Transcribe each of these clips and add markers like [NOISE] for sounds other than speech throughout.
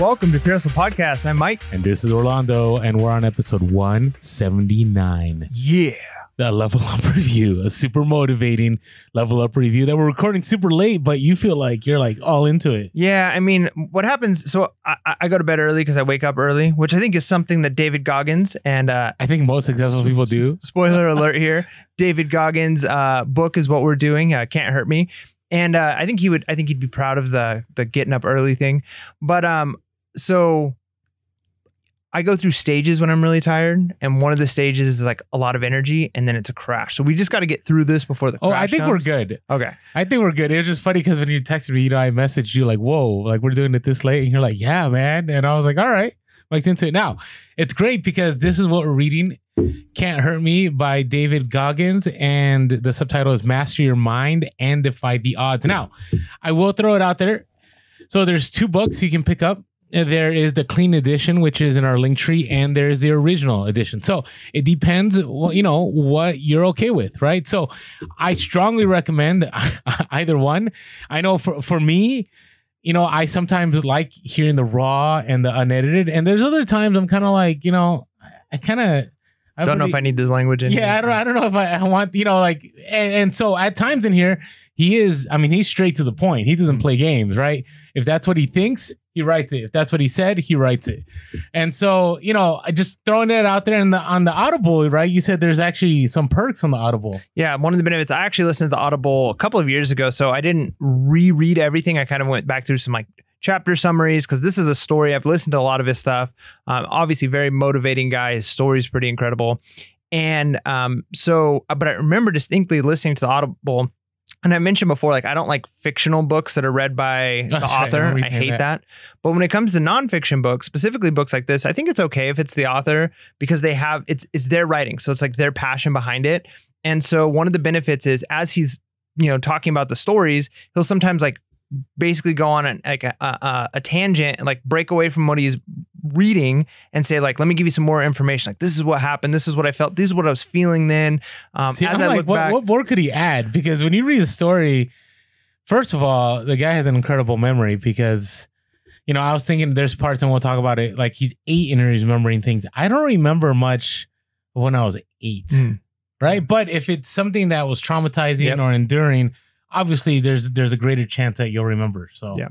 Welcome to Pure Hustle Podcast. I'm Mike. And this is Orlando, and we're on episode 179. Yeah. The level up [LAUGHS] review, a super motivating level up review that we're recording super late, but you feel like you're like all into it. Yeah, I mean, what happens? So I, I go to bed early because I wake up early, which I think is something that David Goggins and uh, I think most successful people do. [LAUGHS] Spoiler alert here: David Goggins' uh, book is what we're doing. Uh, Can't hurt me, and uh, I think he would. I think he'd be proud of the the getting up early thing. But um, so I go through stages when I'm really tired, and one of the stages is like a lot of energy, and then it's a crash. So we just got to get through this before the. Oh, I think comes. we're good. Okay. I think we're good. It was just funny because when you texted me, you know, I messaged you like, "Whoa, like we're doing it this late," and you're like, "Yeah, man," and I was like, "All right." Mike's into it now. It's great because this is what we're reading. Can't Hurt Me by David Goggins, and the subtitle is Master Your Mind and Defy the Odds. Now, I will throw it out there. So there's two books you can pick up. There is the clean edition, which is in our link tree, and there's the original edition. So it depends, well, you know, what you're okay with, right? So I strongly recommend [LAUGHS] either one. I know for for me, you know, I sometimes like hearing the raw and the unedited, and there's other times I'm kind of like, you know, I kind of I don't know if I need this language in. yeah, here. I don't. I don't know if I, I want. You know, like, and, and so at times in here, he is. I mean, he's straight to the point. He doesn't mm. play games, right? If that's what he thinks, he writes it. If that's what he said, he writes it. And so, you know, I just throwing it out there in the on the Audible, right? You said there's actually some perks on the Audible. Yeah, one of the benefits. I actually listened to the Audible a couple of years ago, so I didn't reread everything. I kind of went back through some like chapter summaries because this is a story. I've listened to a lot of his stuff. Um, obviously, very motivating guy. His story's pretty incredible. And um, so, but I remember distinctly listening to the Audible. And I mentioned before, like I don't like fictional books that are read by [LAUGHS] the That's right, I author. I hate that. that. But when it comes to nonfiction books, specifically books like this, I think it's okay if it's the author because they have it's it's their writing, so it's like their passion behind it. And so one of the benefits is as he's you know talking about the stories, he'll sometimes like basically go on an, like a, a, a tangent and like break away from what he's reading and say like let me give you some more information like this is what happened this is what i felt this is what i was feeling then um See, as I'm i like, look what, back what more could he add? Because when you read the story, first of all, the guy has an incredible memory because, you know, I was thinking there's parts and we'll talk about it. Like he's eight and he's remembering things. I don't remember much when I was eight, Hmm. right? But if it's something that was traumatizing Yep. or enduring, obviously there's there's a greater chance that you'll remember. So Yeah.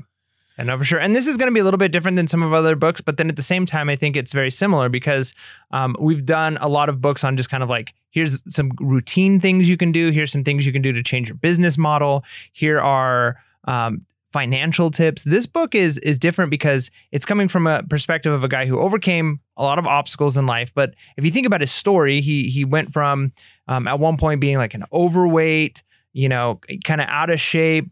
I know for sure. And this is going to be a little bit different than some of other books, but then at the same time, I think it's very similar because um, we've done a lot of books on just kind of like here's some routine things you can do. Here's some things you can do to change your business model. Here are um, financial tips. This book is is different because it's coming from a perspective of a guy who overcame a lot of obstacles in life. But if you think about his story, he he went from um, at one point being like an overweight, you know, kind of out of shape,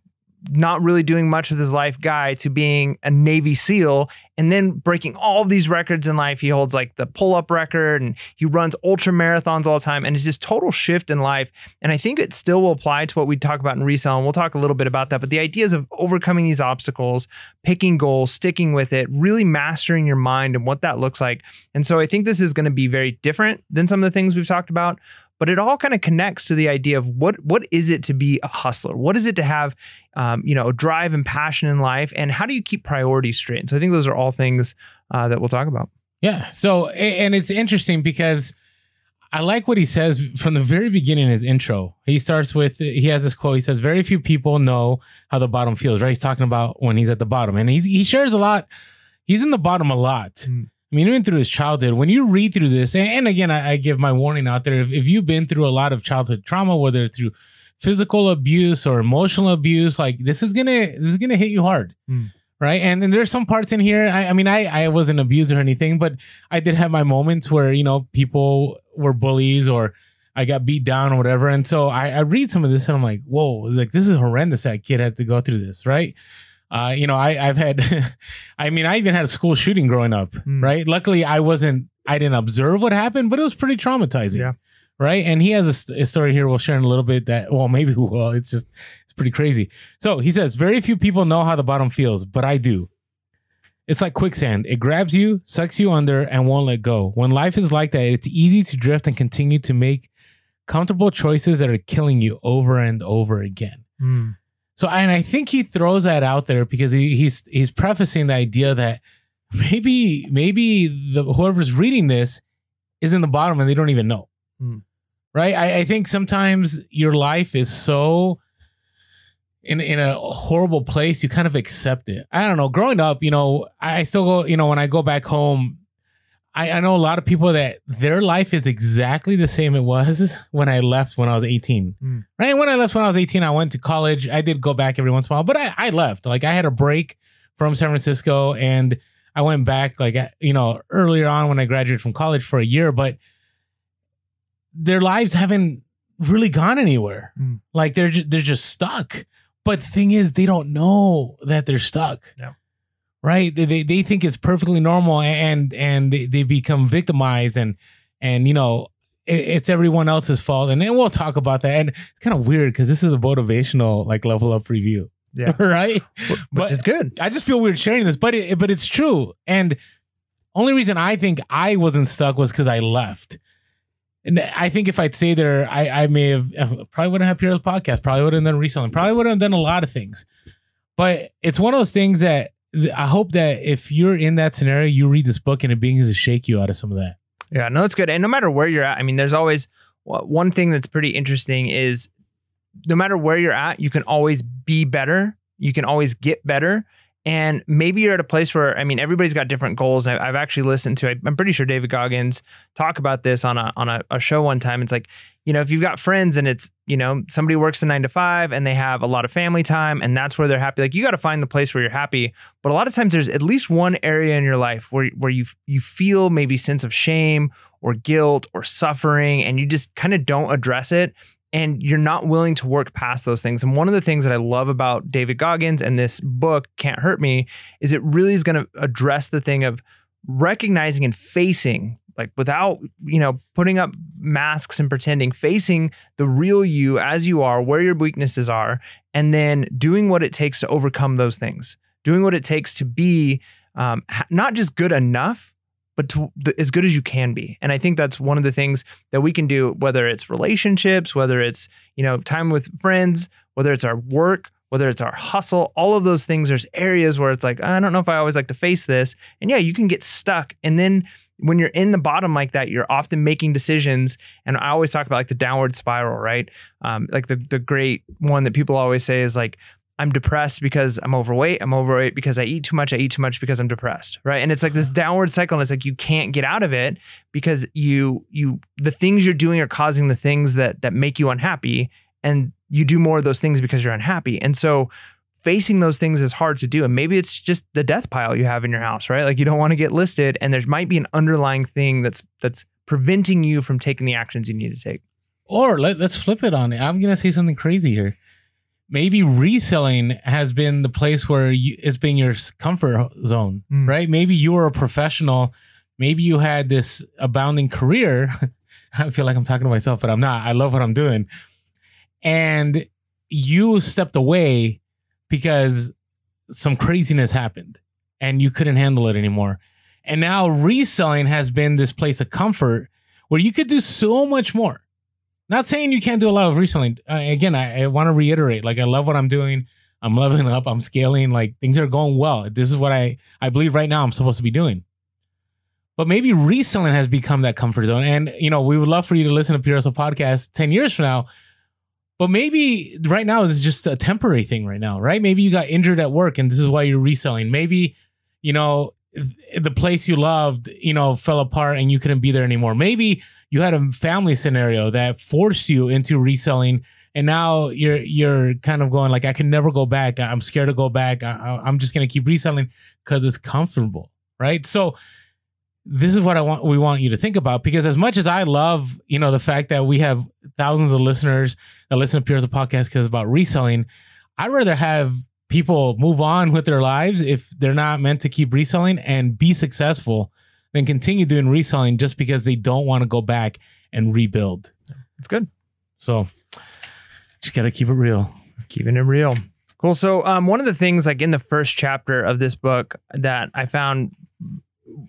not really doing much with his life guy to being a Navy SEAL and then breaking all these records in life. He holds like the pull up record and he runs ultra marathons all the time. And it's just total shift in life. And I think it still will apply to what we talk about in resale. And we'll talk a little bit about that. But the ideas of overcoming these obstacles, picking goals, sticking with it, really mastering your mind and what that looks like. And so I think this is going to be very different than some of the things we've talked about but it all kind of connects to the idea of what what is it to be a hustler what is it to have um, you know drive and passion in life and how do you keep priorities straight and so i think those are all things uh, that we'll talk about Yeah. So, and it's interesting because I like what he says from the very beginning in his intro. He starts with, he has this quote. He says, Very few people know how the bottom feels, right? He's talking about when he's at the bottom. And he's, he shares a lot. He's in the bottom a lot. Mm. I mean, even through his childhood, when you read through this, and, and again, I, I give my warning out there if, if you've been through a lot of childhood trauma, whether through physical abuse or emotional abuse, like this is gonna this is gonna hit you hard. Mm. Right. And then there's some parts in here. I, I mean, I, I wasn't abused or anything, but I did have my moments where, you know, people were bullies or I got beat down or whatever. And so I, I read some of this and I'm like, whoa, like this is horrendous that kid had to go through this, right? Uh, you know, I, I've had, [LAUGHS] I mean, I even had a school shooting growing up, Mm. right? Luckily, I wasn't, I didn't observe what happened, but it was pretty traumatizing, Yeah. right? And he has a, a story here we'll share in a little bit that, well, [LAUGHS] maybe we will. It's just, it's pretty crazy. So he says, very few people know how the bottom feels, but I do. It's like quicksand. It grabs you, sucks you under, and won't let go. When life is like that, it's easy to drift and continue to make comfortable choices that are killing you over and over again. So, and I think he throws that out there because he, he's he's prefacing the idea that maybe maybe the whoever's reading this is in the bottom and they don't even know. Hmm. Right? I, I think sometimes your life is so in in a horrible place, you kind of accept it. I don't know. Growing up, you know, I still go, you know, when I go back home, I, I know a lot of people that their life is exactly the same it was when I left when I was 18. Mm. Right? When I left when I was 18, I went to college. I did go back every once in a while, but I, I left. Like I had a break from San Francisco and I went back like you know earlier on when I graduated from college for a year, but their lives haven't really gone anywhere. Mm. Like they're ju- they're just stuck. But the thing is, they don't know that they're stuck. Yeah. Right? They, they think it's perfectly normal, and and they, they become victimized, and and you know it, it's everyone else's fault. And then we'll talk about that. And it's kind of weird because this is a motivational like level up review. Yeah. [LAUGHS] right. Which But- is good. I just feel weird sharing this, but it, but it's true. And only reason I think I wasn't stuck was because I left. And I think if I'd stay there, I, I may have uh, probably wouldn't have Pure Hustle podcast, probably wouldn't have done reselling, probably wouldn't have done a lot of things. But it's one of those things that I hope that if you're in that scenario, you read this book and it begins to shake you out of some of that. Yeah, no, it's good. And no matter where you're at, I mean, there's always one thing that's pretty interesting is no matter where you're at, you can always be better. You can always get better. And maybe you're at a place where, I mean, everybody's got different goals. I- I've actually listened to, I'm pretty sure David Goggins talk about this on a on a, a show one time. It's like, you know, if you've got friends and it's, you know, somebody works a nine to five and they have a lot of family time and that's where they're happy. Like you got to find the place where you're happy. But a lot of times there's at least one area in your life where where you you feel maybe sense of shame or guilt or suffering and you just kind of don't address it and you're not willing to work past those things. And one of the things that I love about David Goggins and this book Can't Hurt Me is it really is going to address the thing of recognizing and facing like without you know putting up masks and pretending facing the real you as you are where your weaknesses are and then doing what it takes to overcome those things. Doing what it takes to be um, not just good enough but to, as good as you can be. And i think that's one of the things that we can do whether it's relationships whether it's you know time with friends whether it's our work whether it's our hustle all of those things there's areas where it's like i don't know if i always like to face this. And yeah you can get stuck and then when you're in the bottom like that you're often making decisions. And i always talk about like the downward spiral right? Um, like the, the great one that people always say is like i'm depressed because i'm overweight i'm overweight because i eat too much i eat too much because i'm depressed right? And it's like this downward cycle and it's like you can't get out of it because you you the things you're doing are causing the things that that make you unhappy and you do more of those things because you're unhappy. And so facing those things is hard to do and maybe it's just the death pile you have in your house right like you don't want to get listed and there might be an underlying thing that's that's preventing you from taking the actions you need to take Or let, let's flip it on it. I'm gonna say something crazy here. Maybe reselling has been the place where you, it's been your comfort zone, Mm. right? Maybe you were a professional. Maybe you had this abounding career. [LAUGHS] I feel like I'm talking to myself, but I'm not. I love what I'm doing. And you stepped away because some craziness happened and you couldn't handle it anymore. And now reselling has been this place of comfort where you could do so much more. Not saying you can't do a lot of reselling. Uh, again, I, I want to reiterate, like I love what I'm doing. I'm leveling up. I'm scaling. Like things are going well. This is what I I believe right now I'm supposed to be doing. But maybe reselling has become that comfort zone. And you know, we would love for you to listen to Hustle podcast ten years from now. But maybe right now it's just a temporary thing. Right now, right? Maybe you got injured at work, and this is why you're reselling. Maybe you know the place you loved, you know, fell apart, and you couldn't be there anymore. Maybe you had a family scenario that forced you into reselling and now you're you're kind of going like i can never go back i'm scared to go back I, i'm just going to keep reselling because it's comfortable right so this is what i want we want you to think about because as much as i love you know the fact that we have thousands of listeners that listen to Pure Hustle podcast because it's about reselling i'd rather have people move on with their lives if they're not meant to keep reselling and be successful than continue doing reselling just because they don't want to go back and rebuild it's good so just gotta keep it real. keeping it real. Cool. So, um, one of the things, like in the first chapter of this book, that I found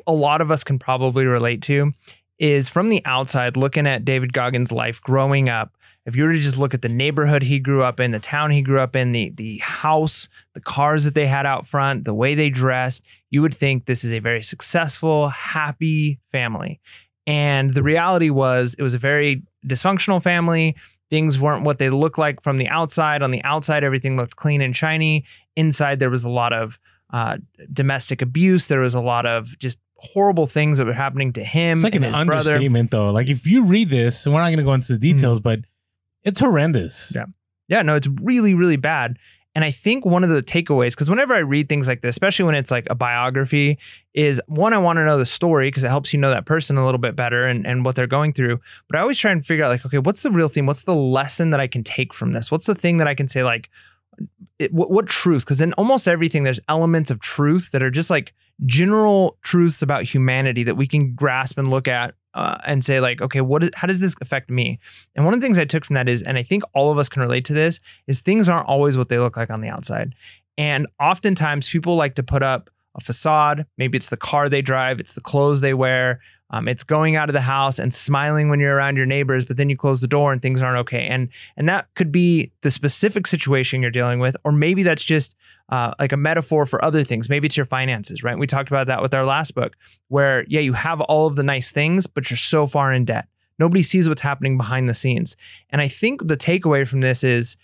a lot of us can probably relate to is from the outside looking at David Goggins' life growing up. if you were to just look at the neighborhood he grew up in, the town he grew up in, the the house, the cars that they had out front, the way they dressed, you would think this is a very successful, happy family. And the reality was it was a very dysfunctional family. Things weren't what they looked like from the outside. On the outside, everything looked clean and shiny. Inside, there was a lot of uh, domestic abuse. There was a lot of just horrible things that were happening to him It's like an his brother. understatement, though. Like if you read this, and we're not going to go into the hmm. details, but it's horrendous. Yeah. Yeah, no, it's really, really bad. And I think one of the takeaways, because whenever I read things like this, especially when it's like a biography, is one, I want to know the story because it helps you know that person a little bit better and, and what they're going through. But I always try and figure out, like, okay, what's the real theme? What's the lesson that I can take from this? What's the thing that I can say, like, it, what, what truth? Because in almost everything, there's elements of truth that are just like general truths about humanity that we can grasp and look at uh, and say, like, okay, what is, how does this affect me? And one of the things I took from that is, and I think all of us can relate to this, is things aren't always what they look like on the outside. And oftentimes people like to put up a facade. Maybe it's the car they drive, it's the clothes they wear, um, it's going out of the house and smiling when you're around your neighbors, but then you close the door and things aren't okay. And and that could be the specific situation you're dealing with, or maybe that's just uh, like a metaphor for other things. Maybe it's your finances, right? We talked about that with our last book, where yeah, you have all of the nice things, but you're so far in debt. Nobody sees what's happening behind the scenes. And I think the takeaway from this is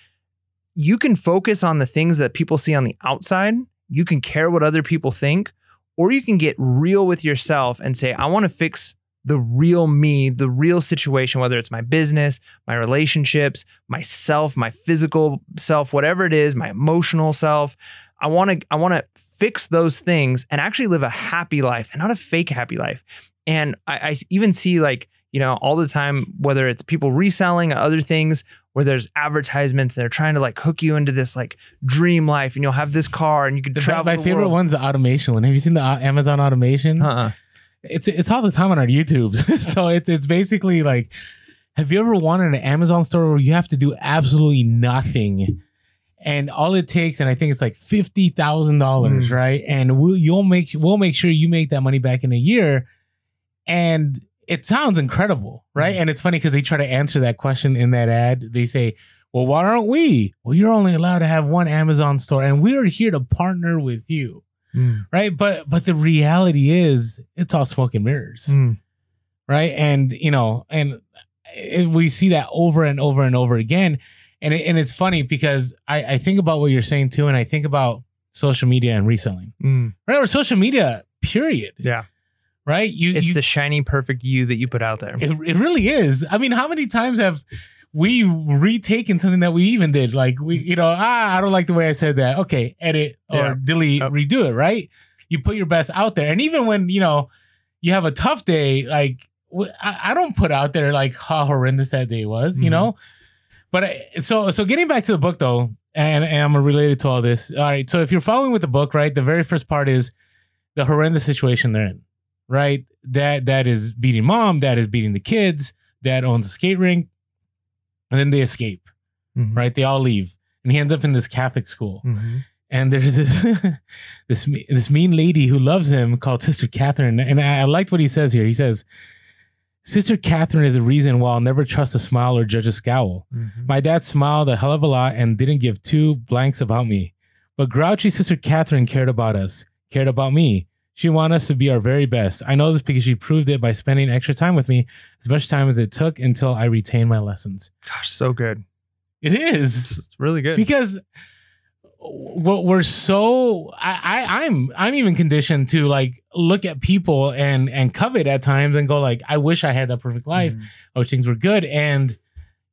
you can focus on the things that people see on the outside. You can care what other people think, or you can get real with yourself and say, I want to fix the real me, the real situation, whether it's my business, my relationships, myself, my physical self, whatever it is, my emotional self. I want to I want to fix those things and actually live a happy life and not a fake happy life. And I, I even see like, you know, all the time, whether it's people reselling other things where there's advertisements and they're trying to like hook you into this like dream life and you'll have this car and you could The- travel. my favorite world. one's the automation one. Have you seen the uh, Amazon automation? Uh-uh. It's it's all the time on our YouTubes. [LAUGHS] so it's it's basically like, have you ever wanted an Amazon store where you have to do absolutely nothing, and all it takes, and I think it's like fifty thousand dollars, Mm. right? And we'll you'll make we'll make sure you make that money back in a year, and it sounds incredible, right? Mm. And it's funny because they try to answer that question in that ad. They say. Well, why aren't we? Well, you're only allowed to have one Amazon store, and we're here to partner with you Mm. right but but the reality is it's all smoke and mirrors Mm. right and you know and it, we see that over and over and over again and it, and it's funny because I, I think about what you're saying too and i think about social media and reselling Mm. right or social media period Yeah. Right? You It's you, the shiny, perfect you that you put out there. it, it really is. I mean how many times have we retaken something that we even did? Like we you know ah i don't like the way i said that. Okay edit or Yeah. delete Yep. redo it right? You put your best out there. And even when you know you have a tough day like i, I don't put out there like how horrendous that day was you Mhm. know? But I, so so getting back to the book though and, and i'm related to all this. All right so if you're following with the book right the very first part is the horrendous situation they're in right That that is beating mom that is beating the kids dad owns a skate rink and then they escape Mhm. right they all leave and he ends up in this catholic school Mhm. and there's this [LAUGHS] this this mean lady who loves him called Sister Catherine. And I, I liked what he says here. He says, "Sister Catherine is the reason why I'll never trust a smile or judge a scowl. Mhm. My dad smiled a hell of a lot and didn't give two blanks about me, but grouchy Sister Catherine cared about us, cared about me." She wanted us to be our very best. I know this because she proved it by spending extra time with me, as much time as it took until I retained my lessons. Gosh, so good. It is It's really good. because we're so I, I I'm I'm even conditioned to like look at people and and covet at times and go like I wish I had that perfect life. Mhm. I wish things were good and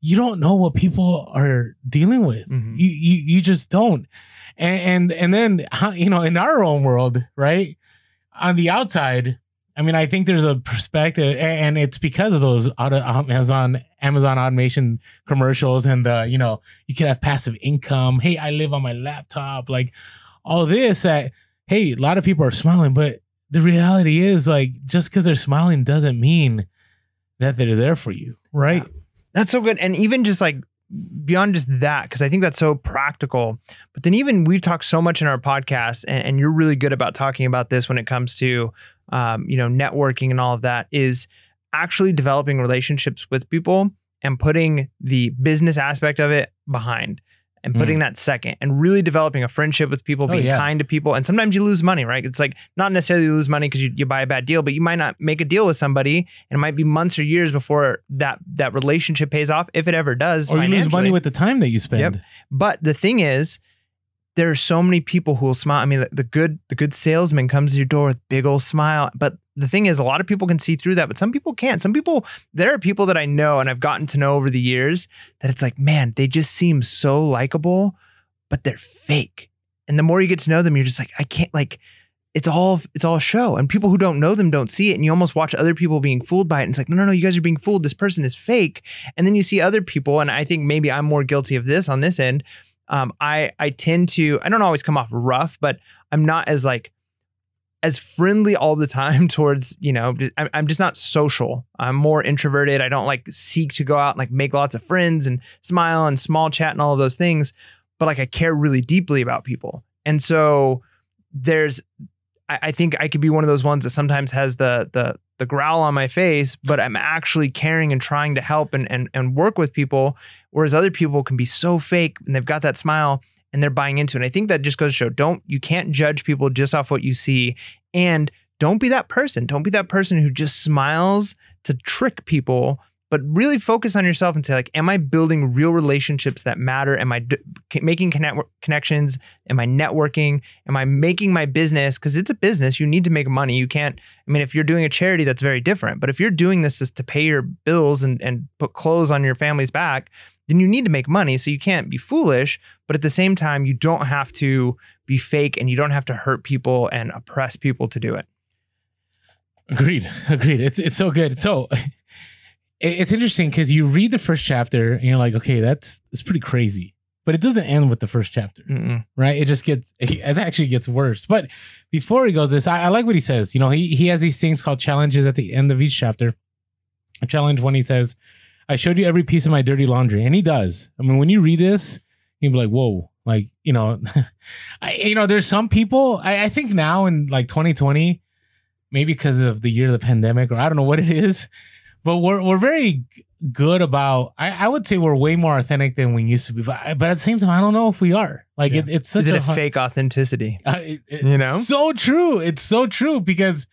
you don't know what people are dealing with. Mhm. You, you you just don't. And and and then [LAUGHS] you know in our own world, right? On the outside, I mean, I think there's a perspective, and it's because of those auto, Amazon Amazon automation commercials, and the you know you can have passive income. Hey, I live on my laptop, like all this. That hey, a lot of people are smiling, but the reality is like just because they're smiling doesn't mean that they're there for you, right? That's so good. And even just like beyond just that, because I think that's so practical. But then even we've talked so much in our podcast, and, and you're really good about talking about this when it comes to um, you know, networking and all of that, is actually developing relationships with people and putting the business aspect of it behind and putting that second and really developing a friendship with people, Mm. Oh, being yeah. kind to people. And sometimes you lose money, right? It's like not necessarily you lose money because you, you buy a bad deal, but you might not make a deal with somebody and it might be months or years before that that relationship pays off, if it ever does. or you lose money with the time that you spend. Yep. But the thing is, there are so many people who will smile. I mean, the, the good the good salesman comes to your door with big old smile. But the thing is, a lot of people can see through that, but some people can't. Some people, there are people that I know and I've gotten to know over the years that it's like, man, they just seem so likable, but they're fake. And the more you get to know them, you're just like, I can't like. It's all it's all show, and people who don't know them don't see it, and you almost watch other people being fooled by it. And it's like, no, no, no, you guys are being fooled. This person is fake, and then you see other people, and I think maybe I'm more guilty of this on this end. Um, I I tend to I don't always come off rough, but I'm not as like as friendly all the time [LAUGHS] towards you know I'm, just not social. I'm more introverted. I don't like seek to go out and like make lots of friends and smile and small chat and all of those things but like i care really deeply about people. And so there's I, I think i could be one of those ones that sometimes has the the the growl on my face but i'm actually caring and trying to help and and, and work with people whereas other people can be so fake and they've got that smile and they're buying into it. And I think that just goes to show don't you can't judge people just off what you see and don't be that person. Don't be that person who just smiles to trick people, but really focus on yourself and say like am I building real relationships that matter? Am I d- making connect- connections? Am I networking? Am I making my business cuz it's a business, you need to make money. You can't I mean if you're doing a charity that's very different, but if you're doing this just to pay your bills and and put clothes on your family's back, then you need to make money. So you can't be foolish, but at the same time, you don't have to be fake and you don't have to hurt people and oppress people to do it. Agreed. [LAUGHS] Agreed. It's it's so good. So [LAUGHS] it's interesting because you read the first chapter and you're like, okay, that's it's pretty crazy. But it doesn't end with the first chapter, Mm-mm. right? It just gets it actually gets worse. But before he goes this, I, I like what he says. You know, he he has these things called challenges at the end of each chapter. A challenge when he says, I showed you every piece of my dirty laundry. And he does. I mean, when you read this, you'd be like, whoa, like, you know, [LAUGHS] I, you know, there's some people, I, I think now in like 2020, maybe because of the year of the pandemic, or I don't know what it is, but we're, we're very good about, I, I would say we're way more authentic than we used to be. But, but at the same time, I don't know if we are. Like, Yeah. it, it's such Is it a hard- fake authenticity? uh, it- it- You know? so true. It's so true because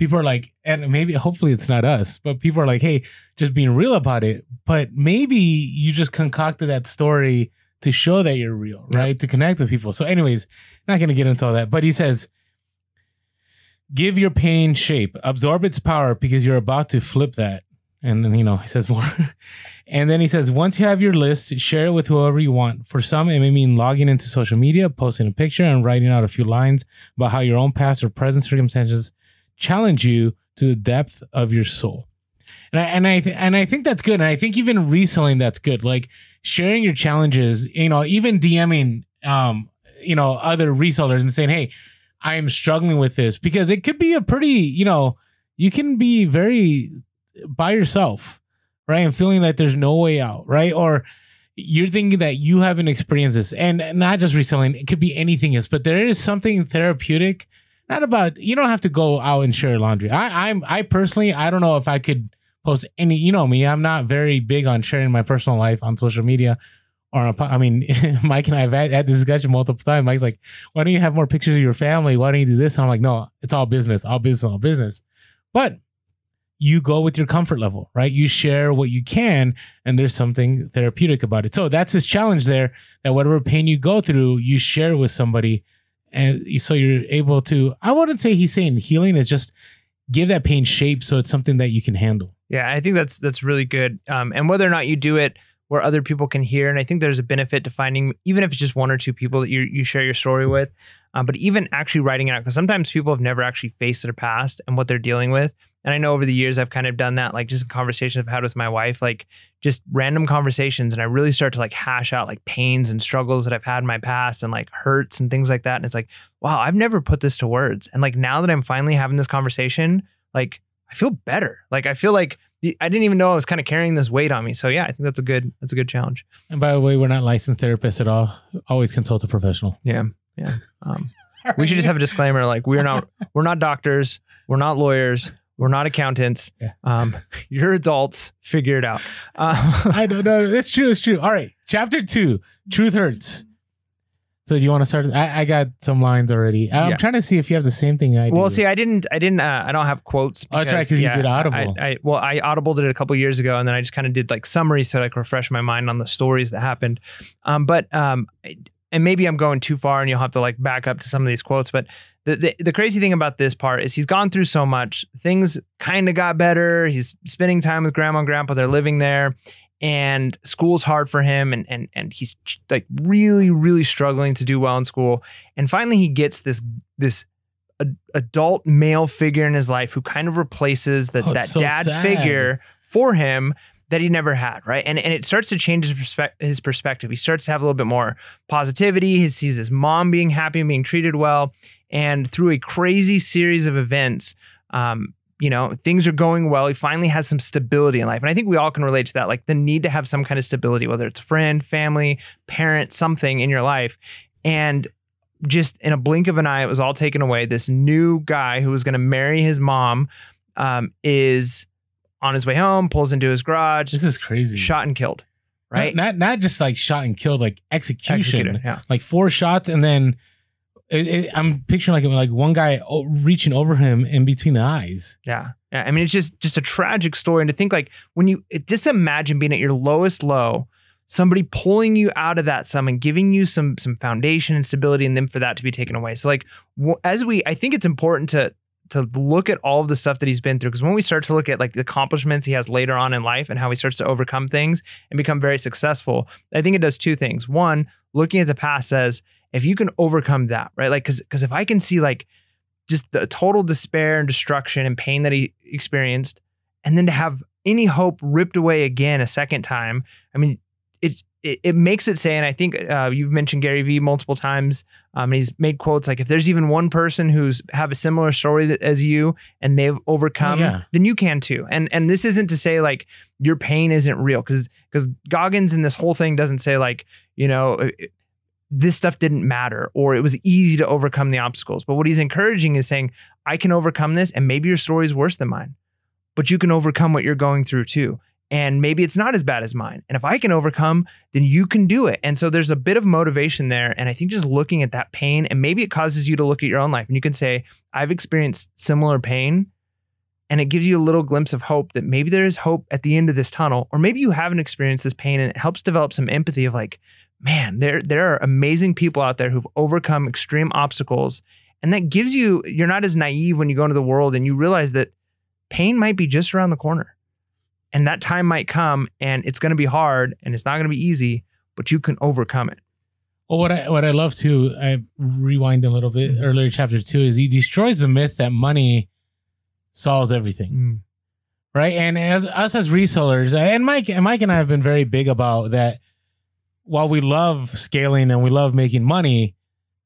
people are like, and maybe hopefully it's not us, but people are like, hey, just being real about it. But maybe you just concocted that story to show that you're real, right? To connect with people. So, anyways, not gonna get into all that. But he says, give your pain shape, absorb its power because you're about to flip that. And then, you know, he says more. [LAUGHS] and then he says, once you have your list, share it with whoever you want. For some, it may mean logging into social media, posting a picture, and writing out a few lines about how your own past or present circumstances challenge you to the depth of your soul. And I and I th- and I think that's good. And I think even reselling that's good. Like sharing your challenges, you know, even DMing um, you know, other resellers and saying, "Hey, I am struggling with this," because it could be a pretty, you know, you can be very by yourself, right? And feeling that there's no way out, right? Or you're thinking that you haven't experienced this, and not just reselling, it could be anything else, but there is something therapeutic. Not about you don't have to go out and share laundry. I, I'm I personally I don't know if I could post any. You know me, I'm not very big on sharing my personal life on social media. Or on a I mean, [LAUGHS] Mike and I have had, had this discussion multiple times. Mike's like, "Why don't you have more pictures of your family? Why don't you do this?" And I'm like, "No, it's all business, all business, all business." But you go with your comfort level, right? You share what you can, and there's something therapeutic about it. So that's his challenge there. That whatever pain you go through, you share with somebody, and so you're able to. I wouldn't say he's saying healing is just give that pain shape, so it's something that you can handle. Yeah, I think that's that's really good. Um, and whether or not you do it where other people can hear, and I think there's a benefit to finding, even if it's just one or two people that you you share your story with, um, but even actually writing it out because sometimes people have never actually faced their past and what they're dealing with. And I know over the years I've kind of done that, like just in conversations I've had with my wife, like just random conversations, and I really start to like hash out like pains and struggles that I've had in my past and like hurts and things like that. And it's like, wow, I've never put this to words. And like now that I'm finally having this conversation, like I feel better. Like I feel like the, I didn't even know I was kind of carrying this weight on me. So yeah, I think that's a good that's a good challenge. And by the way, we're not licensed therapists at all. Always consult a professional. Yeah, yeah. Um, we should just have a disclaimer like we're not we're not doctors, we're not lawyers. We're not accountants. Yeah. Um, [LAUGHS] you're adults. Figure it out. Uh, [LAUGHS] I don't know. It's true. It's true. All right. Chapter two Truth Hurts. So do you want to start? I, I got some lines already. I'm Yeah. trying to see if you have the same thing I do. well, see, I didn't, I didn't, uh, I don't have quotes. Oh, that's right, 'cause you did Audible. I, I, well, I audibled it a couple years ago, and then I just kind of did like summaries so like refresh my mind on the stories that happened. Um, but um, and maybe I'm going too far, and you'll have to like back up to some of these quotes. But the the, the crazy thing about this part is he's gone through so much. Things kind of got better. He's spending time with grandma and grandpa. They're living there. And school's hard for him, and and and he's like really, really struggling to do well in school. And finally, he gets this this adult male figure in his life who kind of replaces the, Oh, that so dad sad. figure for him that he never had, right? And and it starts to change his, perspe- his perspective. He starts to have a little bit more positivity. He sees his mom being happy and being treated well, and through a crazy series of events, um, you know, things are going well. He finally has some stability in life, and I think we all can relate to that, like the need to have some kind of stability, whether it's a friend, family, parent, something in your life, and just in a blink of an eye, it was all taken away. This new guy who was going to marry his mom um, is on his way home, pulls into his garage, this is crazy. shot and killed. Right? Not, not not just like shot and killed, like execution. Executed, Yeah. Like four shots, and then it, it, I'm picturing like like one guy reaching over him in between the eyes. Yeah. Yeah. I mean, it's just just a tragic story. And to think like when you just imagine being at your lowest low, somebody pulling you out of that some and giving you some some foundation and stability, and then for that to be taken away. So like as we, I think it's important to to look at all of the stuff that he's been through because when we start to look at like the accomplishments he has later on in life and how he starts to overcome things and become very successful i think it does two things one looking at the past says if you can overcome that right like because because if i can see like just the total despair and destruction and pain that he experienced and then to have any hope ripped away again a second time i mean it's it, it makes it say and i think uh, you've mentioned gary vee multiple times um, and he's made quotes like if there's even one person who's have a similar story that, as you and they've overcome Oh, yeah. then you can too and and this isn't to say like your pain isn't real because because goggins in this whole thing doesn't say like you know this stuff didn't matter or it was easy to overcome the obstacles. But what he's encouraging is saying i can overcome this and maybe your story is worse than mine but you can overcome what you're going through too. And maybe it's not as bad as mine. And if i can overcome then you can do it. And so there's a bit of motivation there. And i think just looking at that pain and maybe it causes you to look at your own life and you can say i've experienced similar pain. And it gives you a little glimpse of hope that maybe there is hope at the end of this tunnel or maybe you haven't experienced this pain and it helps develop some empathy of like man there there are amazing people out there who've overcome extreme obstacles and that gives you you're not as naive when you go into the world and you realize that pain might be just around the corner and that time might come and it's going to be hard and it's not going to be easy but you can overcome it Well, what I what I love too, I rewind a little bit Mhm. earlier. Chapter two is he destroys the myth that money solves everything, right? And as us as resellers, and Mike and Mike and I have been very big about that. While we love scaling and we love making money,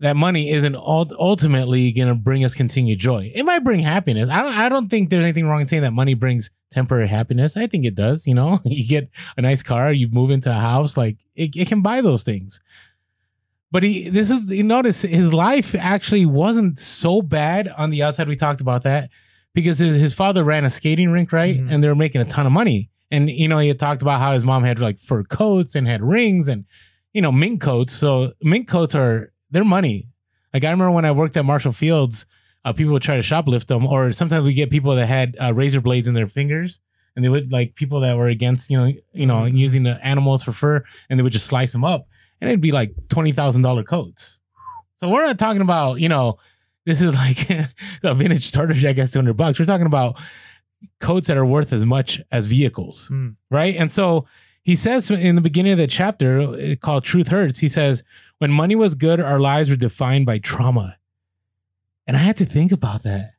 that money isn't ultimately going to bring us continued joy. It might bring happiness. I don't, I don't think there's anything wrong in saying that money brings temporary happiness. I think it does. You know, [LAUGHS] you get a nice car, you move into a house, like it, it can buy those things. But he, this is, you notice his life actually wasn't so bad on the outside. We talked about that because his, his father ran a skating rink, right? Mhm. And they were making a ton of money. And, you know, he had talked about how his mom had like fur coats and had rings and, you know, mink coats. So mink coats are, they're money. Like I remember when I worked at Marshall Fields, uh, people would try to shoplift them, or sometimes we get people that had uh, razor blades in their fingers, and they would like people that were against, you know, you know, Mhm. using the animals for fur, and they would just slice them up, and it'd be like twenty thousand dollar coats. So we're not talking about, you know, this is like [LAUGHS] a vintage starter jacket gets two hundred bucks. We're talking about coats that are worth as much as vehicles Mm. right? And so he says in the beginning of the chapter uh, called Truth Hurts, he says, When money was good, our lives were defined by trauma. And I had to think about that.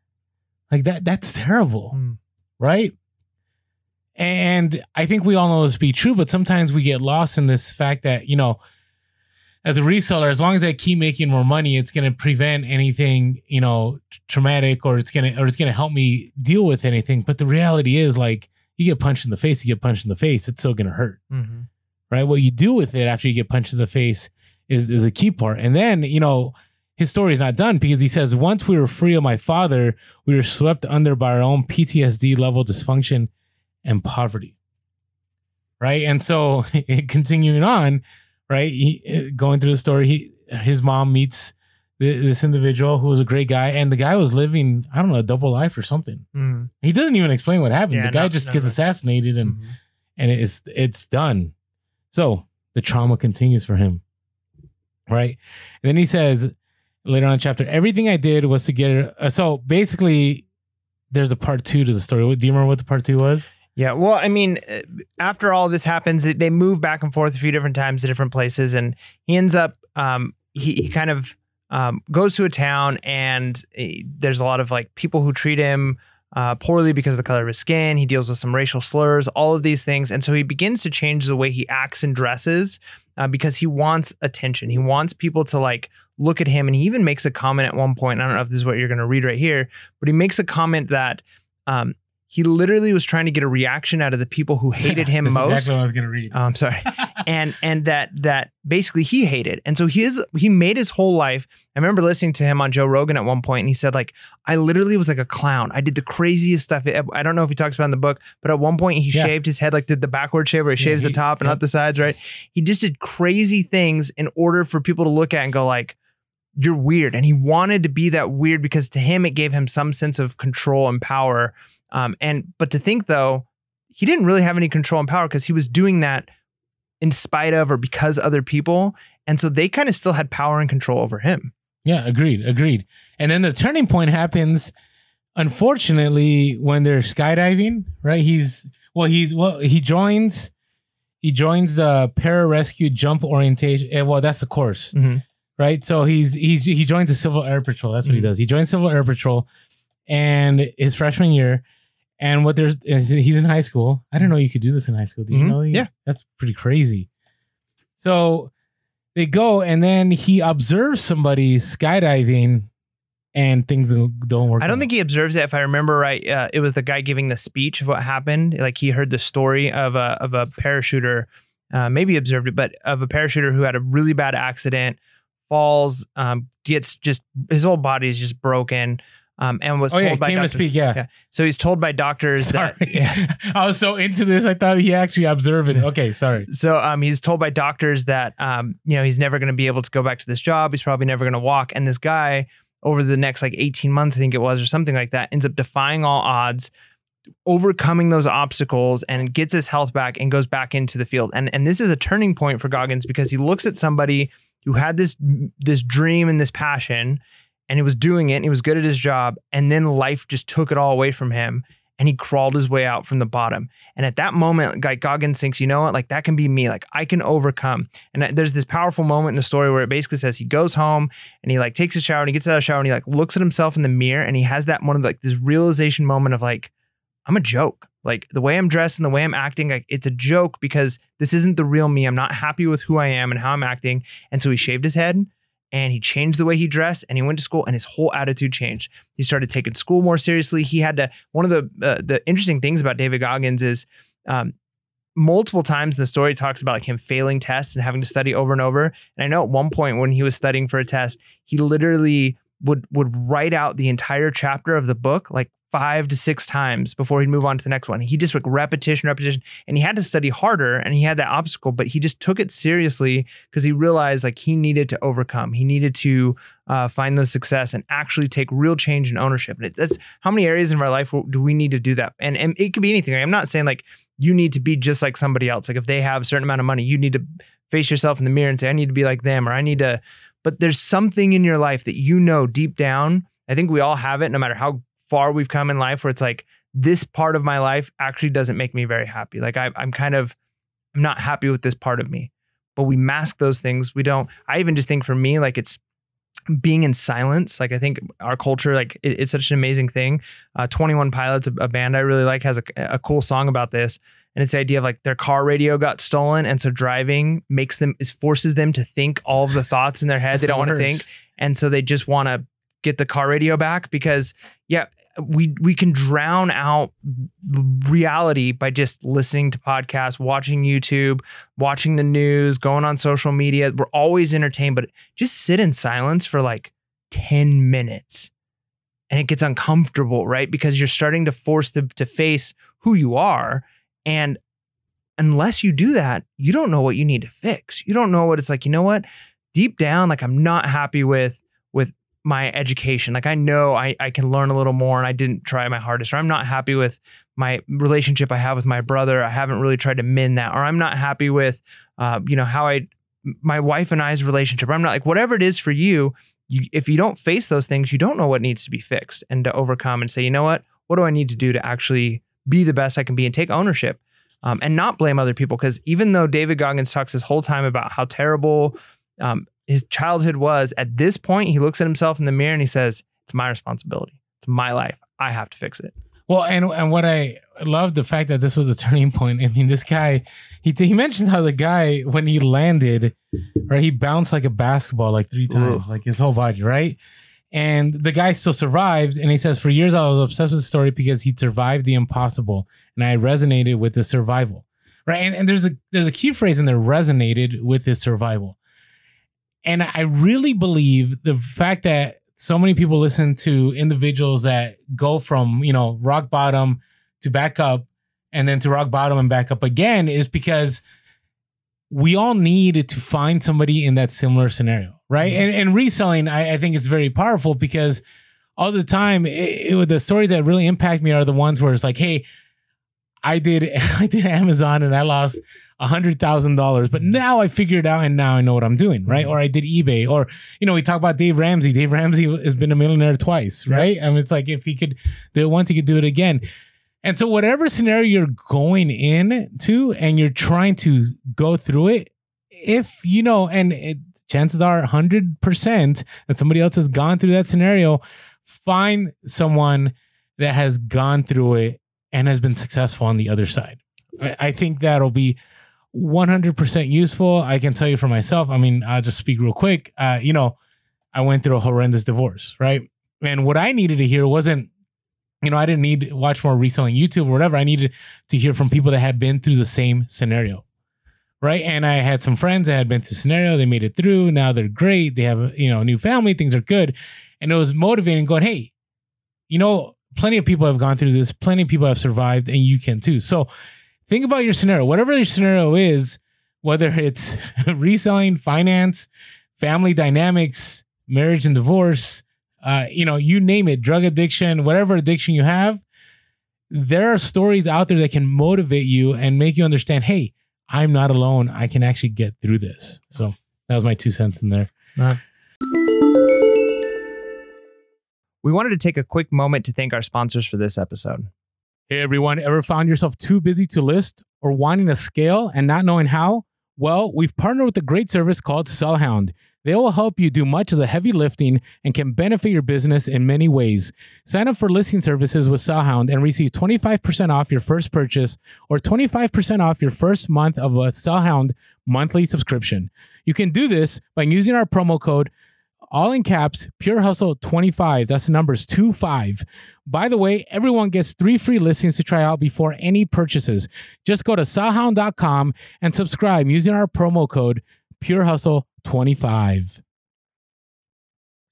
Like that, that's terrible, Mm. right? And I think we all know this to be true, but sometimes we get lost in this fact that, you know, as a reseller, as long as I keep making more money, it's going to prevent anything, you know, traumatic or it's going to, or it's going to help me deal with anything. But the reality is like, you get punched in the face, you get punched in the face, it's still going to hurt Mhm. right? What you do with it after you get punched in the face is, is a key part. And then, you know, his story is not done because he says once we were free of my father, we were swept under by our own PTSD level dysfunction and poverty. Right, and so [LAUGHS] continuing on, right, he, going through the story, he his mom meets this individual who was a great guy, and the guy was living, I don't know, a double life or something. Mhm. He doesn't even explain what happened. Yeah, the guy no- just none gets it. assassinated, and Mhm. and it's it's done. So the trauma continues for him, right? And then he says later on in chapter, everything I did was to get. Uh, so basically, there's a part two to the story. Do you remember what the part two was? Yeah, well, I mean, uh, after all this happens, they- move back and forth a few different times to different places, and he ends up, um, he, he kind of um, goes to a town, and eh, there's a lot of like people who treat him uh, poorly because of the color of his skin. He deals with some racial slurs, all of these things, and so he begins to change the way he acts and dresses uh, because he wants attention. He wants people to like look at him, and he even makes a comment at one point. I don't know if this is what you're going to read right here, but he makes a comment that. Um, he literally was trying to get a reaction out of the people who hated him [LAUGHS] most. Exactly what I was gonna read. Oh, I'm sorry. [LAUGHS] and and that that basically he hated. And so he is he made his whole life. I remember listening to him on Joe Rogan at one point, and he said like I literally was like a clown. I did the craziest stuff. I don't know if he talks about it in the book, but at one point he Yeah. shaved his head like did the backward shave where he Yeah, shaves he- the top and yep. not the sides, right? He just did crazy things in order for people to look at and go like. You're weird. And he wanted to be that weird because to him, it gave him some sense of control and power. Um, and but to think though, he didn't really have any control and power because he was doing that in spite of or because other people. And so they kind of still had power and control over him. Yeah, agreed, agreed. And then the turning point happens, unfortunately, when they're skydiving. Right? He's well, he's well, he joins, he joins the pararescue jump orientation. eh, Well, that's the course, Mhm. right? So he's he's he joins the Civil Air Patrol. That's what he Mhm. does. He joins Civil Air Patrol, and his freshman year. And what there's is he's in high school. I didn't know you could do this in high school. Did you Mhm. know? Yeah. that's pretty crazy. So they go, and then he observes somebody skydiving, and things don't work. I don't out. think he observes it. If I remember right, uh, it was the guy giving the speech of what happened. Like he heard the story of a of a parachuter, uh, maybe observed it, but of a parachuter who had a really bad accident, falls, um, gets just his whole body is just broken, um, and was Oh told yeah, by came to doctors. speak. Yeah. Yeah. So he's told by doctors Sorry, that. Yeah. [LAUGHS] I was so into this. I thought he actually observed it. Okay, sorry. So um, he's told by doctors that um, you know he's never going to be able to go back to this job. He's probably never going to walk. And this guy, over the next like 18 months, I think it was, or something like that, ends up defying all odds, overcoming those obstacles, and gets his health back and goes back into the field. And and this is a turning point for Goggins because he looks at somebody who had this this dream and this passion, and he was doing it, and he was good at his job, and then life just took it all away from him. And he crawled his way out from the bottom. And at that moment, like Goggins thinks, you know what, like that can be me. Like I can overcome. And there's this powerful moment in the story where it basically says he goes home and he like takes a shower and he gets out of the shower and he like looks at himself in the mirror and he has that one of like this realization moment of like, I'm a joke. Like the way I'm dressed and the way I'm acting, like it's a joke because this isn't the real me. I'm not happy with who I am and how I'm acting. And so he shaved his head and he changed the way he dressed and he went to school and his whole attitude changed. He started taking school more seriously. He had to, one of the, uh, the interesting things about David Goggins is, um, multiple times the story talks about like him failing tests and having to study over and over. And I know at one point when he was studying for a test, he literally would would write out the entire chapter of the book like five to six times before he'd move on to the next one. He just like repetition, repetition, and he had to study harder and he had that obstacle, but he just took it seriously because he realized like he needed to overcome. He needed to uh, find the success and actually take real change and ownership. And it, that's how many areas in our life do we need to do that? And and it could be anything. I'm not saying like you need to be just like somebody else. Like if they have a certain amount of money, you need to face yourself in the mirror and say, I need to be like them, or I need to. But there's something in your life that you know deep down. I think we all have it, no matter how far we've come in life, where it's like this part of my life actually doesn't make me very happy. Like I, I'm kind of, I'm not happy with this part of me. But we mask those things. We don't. I even just think for me, like it's being in silence. Like I think our culture, like it, it's such an amazing thing. Uh, Twenty One Pilots, a, a band I really like, has a, a cool song about this, and it's the idea of like their car radio got stolen, and so driving makes them is forces them to think all of the thoughts in their head they don't want to think, and so they just want to get the car radio back because yeah. We we can drown out reality by just listening to podcasts, watching YouTube, watching the news, going on social media. We're always entertained, but just sit in silence for like 10 minutes and it gets uncomfortable, right? Because you're starting to force to, to face who you are. And unless you do that, you don't know what you need to fix. You don't know what it's like, you know what? Deep down, like I'm not happy with with my education. Like I know I, I can learn a little more and I didn't try my hardest, or I'm not happy with my relationship I have with my brother. I haven't really tried to mend that, or I'm not happy with uh, you know, how I my wife and I's relationship. I'm not like whatever it is for you, you, if you don't face those things, you don't know what needs to be fixed and to overcome and say, you know what, what do I need to do to actually be the best I can be and take ownership um, and not blame other people? Because even though David Goggins talks this whole time about how terrible um, his childhood was, at this point, he looks at himself in the mirror and he says, it's my responsibility. It's my life. I have to fix it. Well, and and what I love the fact that this was a [LAUGHS] turning point. I mean, this guy, he he mentioned how the guy when he landed, right, he bounced like a basketball like three times, Oof. like his whole body, right. And the guy still survived. And he says, for years I was obsessed with the story because he survived the impossible, and I resonated with the survival, right. And, and there's a there's a key phrase in there, resonated with his survival. And I really believe the fact that so many people listen to individuals that go from you know rock bottom to back up and then to rock bottom and back up again is because we all need to find somebody in that similar scenario right Mhm. and, and reselling I, I think it's very powerful because all the time it, it, the stories that really impact me are the ones where it's like hey i did [LAUGHS] i did amazon and i lost a hundred thousand dollars, but now I figured it out and now I know what I'm doing, right? Mhm. Or I did eBay, or you know, we talk about Dave Ramsey. Dave Ramsey has been a millionaire twice, right? I mean, it's like if he could do it once, he could do it again. And so, whatever scenario you're going in to, and you're trying to go through it, if you know, and it, chances are 100% that somebody else has gone through that scenario, find someone that has gone through it and has been successful on the other side. I, I think that'll be 100% useful. I can tell you for myself. I mean, I'll just speak real quick. Uh, you know, I went through a horrendous divorce, right? And what I needed to hear wasn't, you know, I didn't need watch more reselling YouTube or whatever. I needed to hear from people that had been through the same scenario, right? And I had some friends that had been through scenario. They made it through. Now they're great. They have, you know, a new family. Things are good. And it was motivating going, hey, you know, plenty of people have gone through this. Plenty of people have survived and you can too. So think about your scenario, whatever your scenario is, whether [LAUGHS] it's [LAUGHS] reselling, finance, family dynamics, marriage and divorce, uh, you know, you name it, drug addiction, whatever addiction you have, there are stories out there that can motivate you and make you understand, hey, I'm not alone. I can actually get through this. So that was my two cents in there. We wanted to take a quick moment to thank our sponsors for this episode. Hey everyone, ever found yourself too busy to list or wanting to scale and not knowing how? Well, we've partnered with a great service called Sellhound. They will help you do much of the heavy lifting and can benefit your business in many ways. Sign up for listing services with Sellhound and receive 25% off your first purchase or 25% off your first month of a Sellhound monthly subscription. You can do this by using our promo code all in caps, Pure Hustle 25. That's the numbers 25. By the way, everyone gets three free listings to try out before any purchases. Just go to sellhound.com and subscribe using our promo code Pure Hustle 25.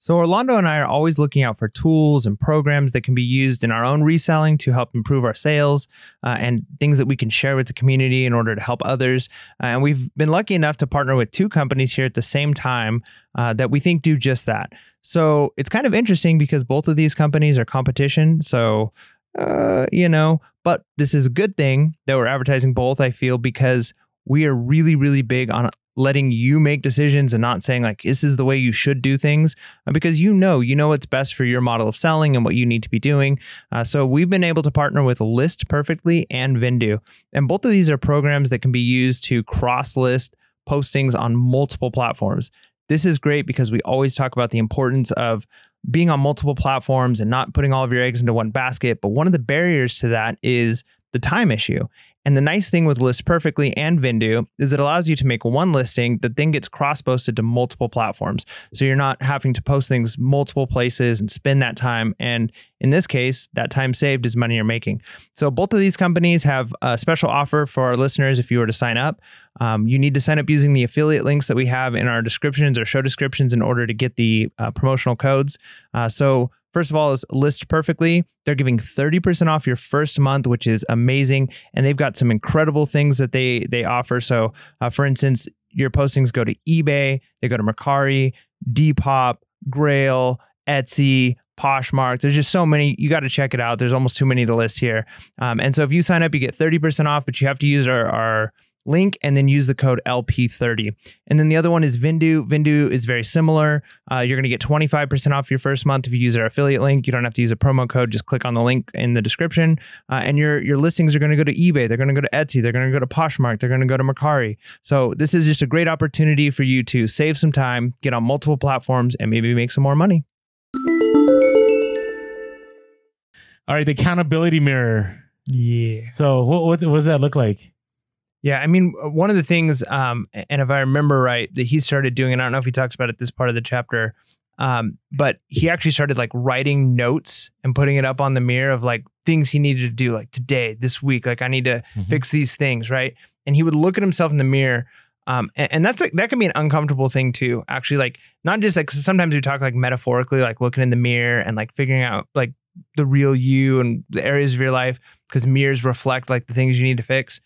So, Orlando and I are always looking out for tools and programs that can be used in our own reselling to help improve our sales uh, and things that we can share with the community in order to help others. Uh, and we've been lucky enough to partner with two companies here at the same time uh, that we think do just that. So, it's kind of interesting because both of these companies are competition. So, uh, you know, but this is a good thing that we're advertising both, I feel, because we are really, really big on letting you make decisions and not saying like this is the way you should do things uh, because you know you know what's best for your model of selling and what you need to be doing uh, so we've been able to partner with list perfectly and vendoo and both of these are programs that can be used to cross list postings on multiple platforms this is great because we always talk about the importance of being on multiple platforms and not putting all of your eggs into one basket but one of the barriers to that is the time issue. And the nice thing with List Perfectly and Vendoo is it allows you to make one listing that then gets cross posted to multiple platforms. So you're not having to post things multiple places and spend that time. And in this case, that time saved is money you're making. So both of these companies have a special offer for our listeners if you were to sign up. Um, you need to sign up using the affiliate links that we have in our descriptions or show descriptions in order to get the uh, promotional codes. Uh, so First of all, is List Perfectly. They're giving 30% off your first month, which is amazing. And they've got some incredible things that they they offer. So, uh, for instance, your postings go to eBay, they go to Mercari, Depop, Grail, Etsy, Poshmark. There's just so many. You got to check it out. There's almost too many to list here. Um, and so if you sign up, you get 30% off, but you have to use our, our link and then use the code LP30. And then the other one is Vendoo. Vendoo is very similar. Uh, you're going to get 25% off your first month if you use our affiliate link. You don't have to use a promo code. Just click on the link in the description. Uh, and your, your listings are going to go to eBay. They're going to go to Etsy. They're going to go to Poshmark. They're going to go to Mercari. So this is just a great opportunity for you to save some time, get on multiple platforms, and maybe make some more money. All right, the accountability mirror. Yeah. So what what, what does that look like? Yeah, I mean, uh, one of the things, um, and if I remember right, that he started doing, and I don't know if he talks about it this part of the chapter, um, but he actually started like writing notes and putting it up on the mirror of like things he needed to do, like today, this week, like I need to Mhm. fix these things, right? And he would look at himself in the mirror. Um, and, and that's like that can be an uncomfortable thing too. Actually, like not just like sometimes we talk like metaphorically, like looking in the mirror and like figuring out like the real you and the areas of your life because mirrors reflect like the things you need to fix.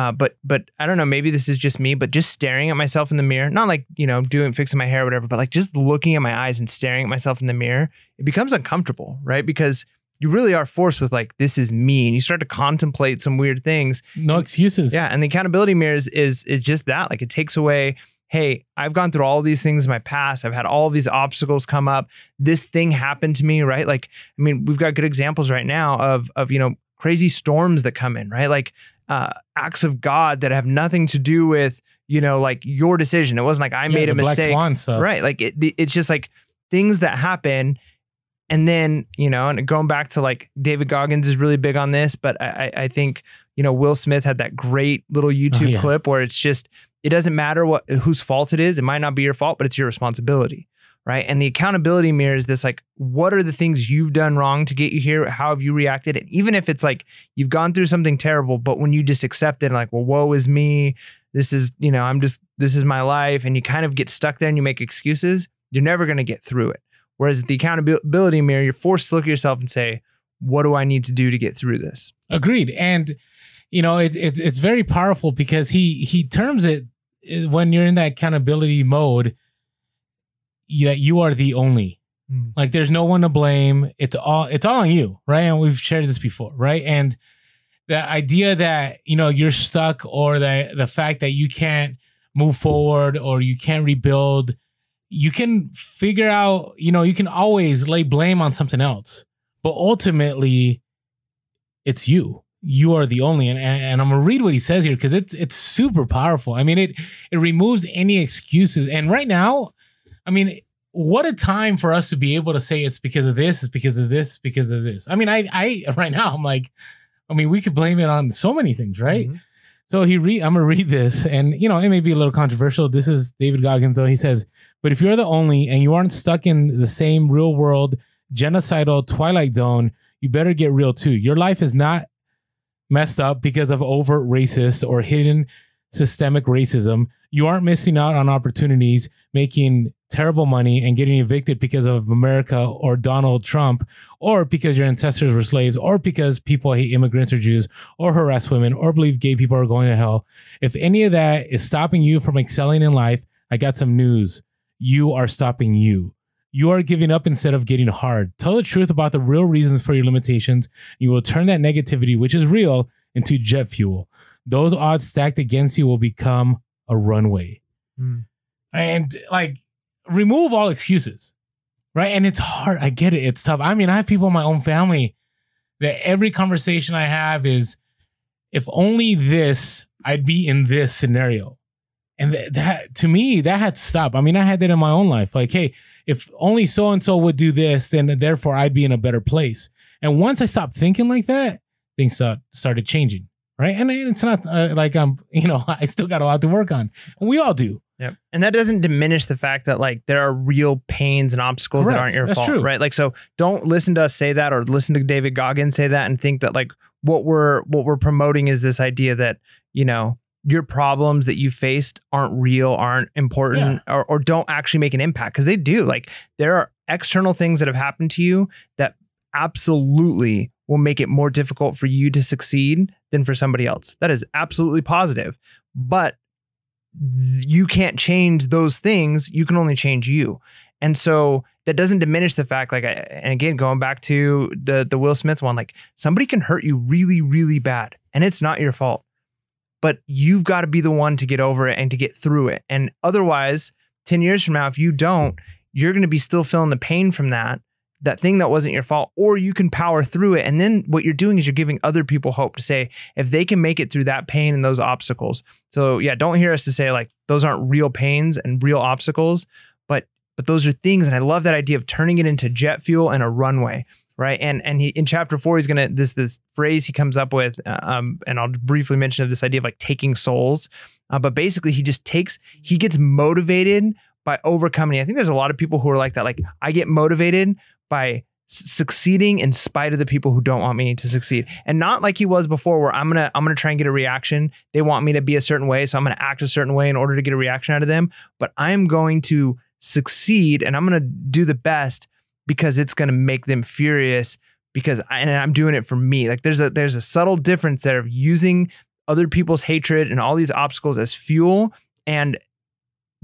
Uh, but but I don't know. Maybe this is just me, but just staring at myself in the mirror, not like you know doing fixing my hair or whatever, but like just looking at my eyes and staring at myself in the mirror, it becomes uncomfortable, right? Because you really are forced with like this is me, and you start to contemplate some weird things. No excuses. Yeah, and the accountability mirror is is, is just that. Like it takes away. Hey, I've gone through all these things in my past. I've had all these obstacles come up. This thing happened to me, right? Like, I mean, we've got good examples right now of of you know crazy storms that come in, right? Like uh, acts of God that have nothing to do with you know like your decision. It wasn't like I Yeah, made a mistake, right? Like it, it's just like things that happen. And then, you know, and going back to like David Goggins is really big on this, but I, I I think, you know, Will Smith had that great little YouTube Oh, yeah. clip where it's just, it doesn't matter what whose fault it is. It might not be your fault, but it's your responsibility. Right. And the accountability mirror is this like, what are the things you've done wrong to get you here? How have you reacted? And even if it's like you've gone through something terrible, but when you just accept it like, well, woe is me. This is, you know, I'm just, this is my life. And you kind of get stuck there and you make excuses, you're never going to get through it. Whereas the accountability mirror, you're forced to look at yourself and say, what do I need to do to get through this? Agreed. And you know, it, it it's very powerful because he he terms it uh, when you're in that accountability mode that you are the only. Mm. Like there's no one to blame. It's all it's all on you, right? And we've shared this before, right? And the idea that you know you're stuck or the the fact that you can't move forward or you can't rebuild you can figure out you know you can always lay blame on something else but ultimately it's you you are the only and, and, and i'm gonna read what he says here because it's it's super powerful i mean it it removes any excuses and right now i mean what a time for us to be able to say it's because of this it's because of this because of this i mean i i [LAUGHS] right now i'm like i mean we could blame it on so many things right Mhm. so he read I'm gonna read this, and you know, it may be a little controversial. This is David Goggins, though. He says, But if you're the only and you aren't stuck in the same real world genocidal twilight zone, you better get real too. Your life is not messed up because of overt racist or hidden systemic racism. You aren't missing out on opportunities, making terrible money and getting evicted because of America or Donald Trump, or because your ancestors were slaves, or because people hate immigrants or Jews, or harass women, or believe gay people are going to hell. If any of that is stopping you from excelling in life, I got some news. You are stopping you. You are giving up instead of getting hard. Tell the truth about the real reasons for your limitations. You will turn that negativity, which is real, into jet fuel. Those odds stacked against you will become a runway. Mm. And like, remove all excuses, right? And it's hard. I get it. It's tough. I mean, I have people in my own family that every conversation I have is, if only this, I'd be in this scenario. And th- that, to me, that had to stop. I mean, I had that in my own life. Like, hey, if only so and so would do this, then therefore I'd be in a better place. And once I stopped thinking like that, things start, started changing. Right. And it's not uh, like I'm, you know, [LAUGHS] I still got a lot to work on. We all do. Yep. And that doesn't diminish the fact that like there are real pains and obstacles Correct. that aren't your That's fault, true. right? Like so don't listen to us say that or listen to David Goggins say that and think that like what we're what we're promoting is this idea that, you know, your problems that you faced aren't real, aren't important or, or don't actually make an impact because they do. Like there are external things that have happened to you that absolutely will make it more difficult for you to succeed than for somebody else. That is absolutely positive. But you can't change those things. You can only change you. And so that doesn't diminish the fact, like, I, and again, going back to the the Will Smith one, like somebody can hurt you really, really bad, and it's not your fault. But you've got to be the one to get over it and to get through it. And otherwise, ten years from now, if you don't, you're going to be still feeling the pain from that that thing that wasn't your fault, or you can power through it. And then what you're doing is you're giving other people hope to say, if they can make it through that pain and those obstacles. So yeah, don't hear us to say like those aren't real pains and real obstacles, but but those are things. And I love that idea of turning it into jet fuel and a runway. Right. And and he in chapter four, he's gonna this this phrase he comes up with, uh, um, and I'll briefly mention of this idea of like taking souls. Uh, but basically he just takes he gets motivated by overcoming. I think there's a lot of people who are like that. Like I get motivated by succeeding in spite of the people who don't want me to succeed. And not like he was before where i'm gonna i'm gonna try and get a reaction. They want me to be a certain way so i'm gonna act a certain way in order to get a reaction out of them. But i'm going to succeed and i'm gonna do the best because it's gonna make them furious because I, and i'm doing it for me. Like there's a there's a subtle difference there of using other people's hatred and all these obstacles as fuel and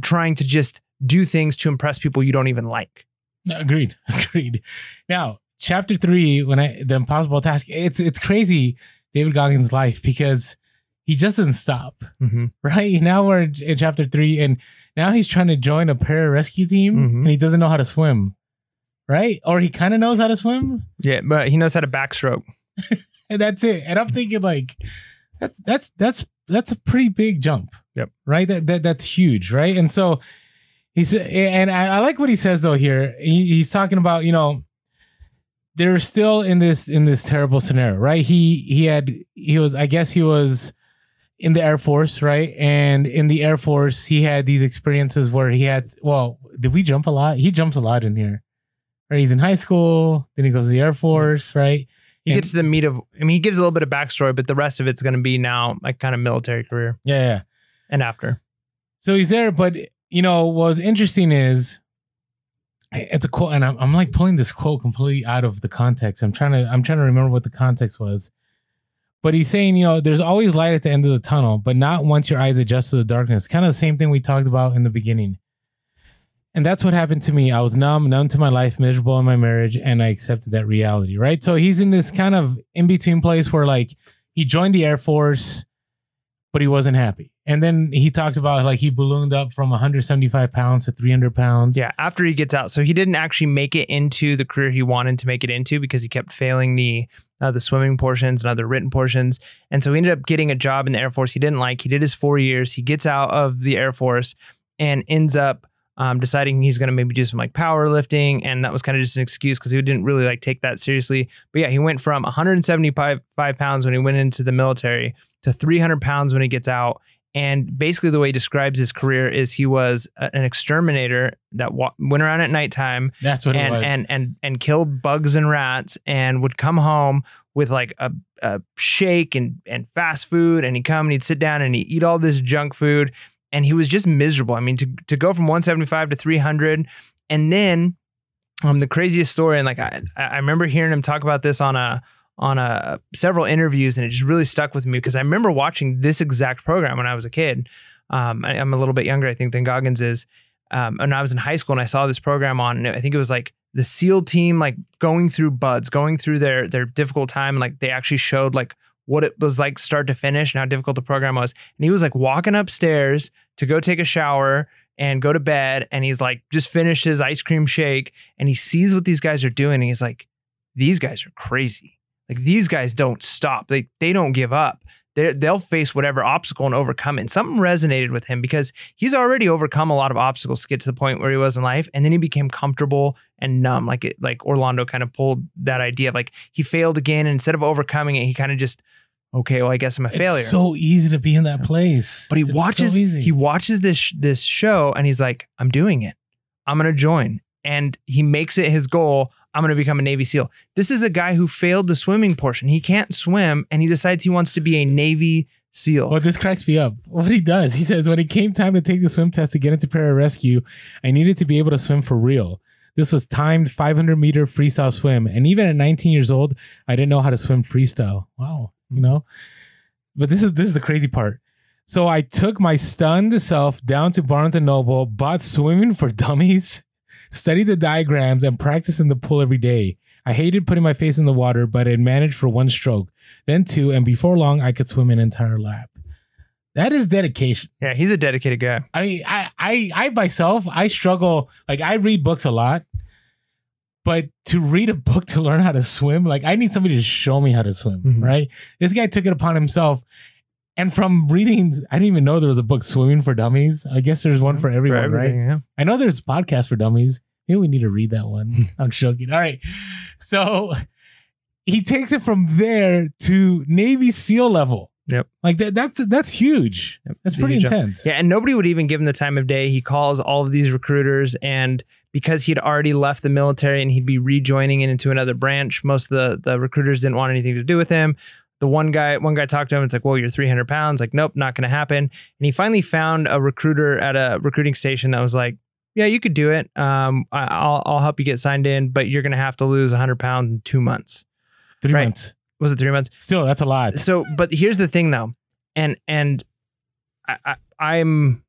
trying to just do things to impress people you don't even like No, agreed. [LAUGHS] Agreed. Now, chapter three, when I the impossible task, it's it's crazy, David Goggins' life because he just doesn't stop. mm-hmm. [LAUGHS] Right now we're in, chapter three, and now he's trying to join a pararescue team, Mhm. and he doesn't know how to swim. Right, or he kind of knows how to swim, yeah but he knows how to backstroke and [LAUGHS] that's it. And I'm thinking like, that's that's that's that's a pretty big jump. Yep. Right. That, that that's huge. Right. And so he's and I, I like what he says though here. He, he's talking about you know they're still in this in this terrible scenario. Right. He he had he was I guess he was in the Air Force. Right. And in the Air Force he had these experiences where he had well did we jump a lot? He jumps a lot in here. Right. He's in high school. Then he goes to the Air Force. Right. He And- gets to the meat of. I mean, he gives a little bit of backstory, but the rest of it's going to be now like kind of military career Yeah. Yeah. and after. So he's there, but you know what's interesting is it's a quote, and I'm, I'm like pulling this quote completely out of the context. I'm trying to I'm trying to remember what the context was, but he's saying you know there's always light at the end of the tunnel, but not once your eyes adjust to the darkness. Kind of the same thing we talked about in the beginning. And that's what happened to me. I was numb, numb to my life, miserable in my marriage, and I accepted that reality. Right. So he's in this kind of in between place where like he joined the Air Force, but he wasn't happy. And then he talks about like he ballooned up from 175 pounds to 300 pounds. Yeah, after he gets out, so he didn't actually make it into the career he wanted to make it into because he kept failing the uh, the swimming portions and other written portions, and so he ended up getting a job in the Air Force he didn't like. He did his four years. He gets out of the Air Force and ends up um, deciding he's going to maybe do some like powerlifting, and that was kind of just an excuse because he didn't really like take that seriously. But yeah, he went from 175 pounds when he went into the military to 300 pounds when he gets out. And basically, the way he describes his career is he was a- an exterminator that wa- went around at nighttime That's what and it was. and and and killed bugs and rats, and would come home with like a, a shake and and fast food, and he'd come and he'd sit down and he'd eat all this junk food, and he was just miserable. I mean, to to go from 175 to 300, and then um the craziest story, and like I I remember hearing him talk about this on a on a several interviews, and it just really stuck with me because I remember watching this exact program when I was a kid. Um, I, I'm a little bit younger, I think, than Goggins is. Um, and I was in high school and I saw this program on, and I think it was like the SEAL team, like going through BUD/S, going through their their difficult time, and like they actually showed like what it was like start to finish and how difficult the program was. And he was like walking upstairs to go take a shower and go to bed, and he's like just finished his ice cream shake, and he sees what these guys are doing, and he's like, these guys are crazy. Like these guys don't stop. They they don't give up. they they'll face whatever obstacle and overcome it. And something resonated with him because he's already overcome a lot of obstacles to get to the point where he was in life, and then he became comfortable and numb. Like it, like Orlando kind of pulled that idea like he failed again, and instead of overcoming it, he kind of just okay, well, I guess I'm a failure. It's so easy to be in that place. but he It's so watches easy. he watches this this show, and he's like, I'm doing it. I'm gonna join, and he makes it his goal. I'm going to become a Navy SEAL. This is a guy who failed the swimming portion. He can't swim and he decides he wants to be a Navy SEAL. Well, this cracks me up. What he does, he says, when it came time to take the swim test to get into pararescue, I needed to be able to swim for real. This was timed 500 meter freestyle swim. And even at 19 years old, I didn't know how to swim freestyle. Wow. You know? But this is this is the crazy part. So I took my stunned self down to Barnes and Noble, bought swimming for [LAUGHS] dummies, studied the diagrams, and practiced in the pool every day. I hated putting my face in the water, but I managed for one stroke, then two, and before long, I could swim an entire lap. That is dedication. Yeah, he's a dedicated guy. I mean, I, I, I myself, I struggle. Like I read books a lot, but to read a book to learn how to swim, like I need somebody to show me how to swim. Mhm. Right? This guy took it upon himself, and from reading, I didn't even know there was a book, Swimming for Dummies. I guess there's one for everyone, right? yeah. I know there's a podcast for dummies. Maybe we need to read that one. [LAUGHS] I'm joking. All right. So he takes it from there to Navy SEAL level. Yep. Like that that's that's huge. Yep. That's It's pretty intense. Yeah, and nobody would even give him the time of day. He calls all of these recruiters, and because he'd already left the military and he'd be rejoining it into another branch, most of the the recruiters didn't want anything to do with him. The one guy, one guy talked to him. It's like, "Well, you're 300 pounds." Like, nope, not going to happen. And he finally found a recruiter at a recruiting station that was like, "Yeah, you could do it. Um, I, I'll I'll help you get signed in, but you're going to have to lose 100 pounds in two months." Three Right. months. Was it three months? Still, that's a lot. so but here's the thing though. And and I, I i'm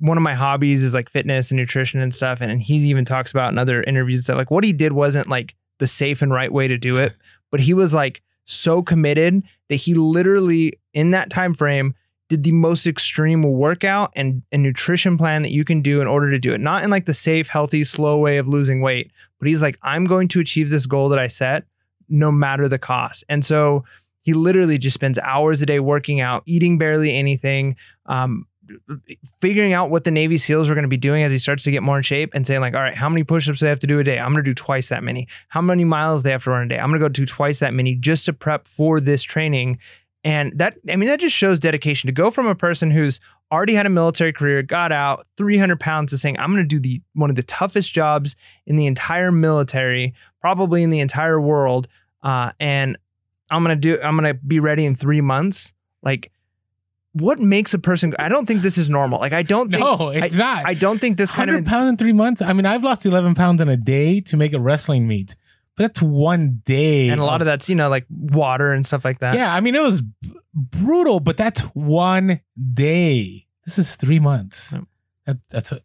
one of my hobbies is like fitness and nutrition and stuff. And, and he even talks about in other interviews and stuff like what he did wasn't like the safe and right way to do it. [LAUGHS] But he was like so committed that he literally in that time frame did the most extreme workout and, and nutrition plan that you can do in order to do it. Not in like the safe healthy slow way of losing weight but he's like i'm going to achieve this goal that i set no matter the cost and so he literally just spends hours a day working out, eating barely anything, um, figuring out what the Navy SEALs were going to be doing as he starts to get more in shape and saying, like, all right, how many push-ups do they have to do a day? I'm going to do twice that many. How many miles they have to run a day? I'm going to go do twice that many just to prep for this training. And that, I mean, that just shows dedication to go from a person who's already had a military career, got out 300 pounds to saying, I'm going to do the one of the toughest jobs in the entire military, probably in the entire world. Uh, and I'm gonna do. I'm gonna be ready in three months. Like, what makes a person? I don't think this is normal. Like, I don't think. no, it's not. I don't think this kind 100 pounds in three months. I mean, I've lost 11 pounds in a day to make a wrestling meet, but that's one day. And a lot of that's you know like water and stuff like that. Yeah, I mean, it was b- brutal, but that's one day. This is three months. Yep. That, that's it.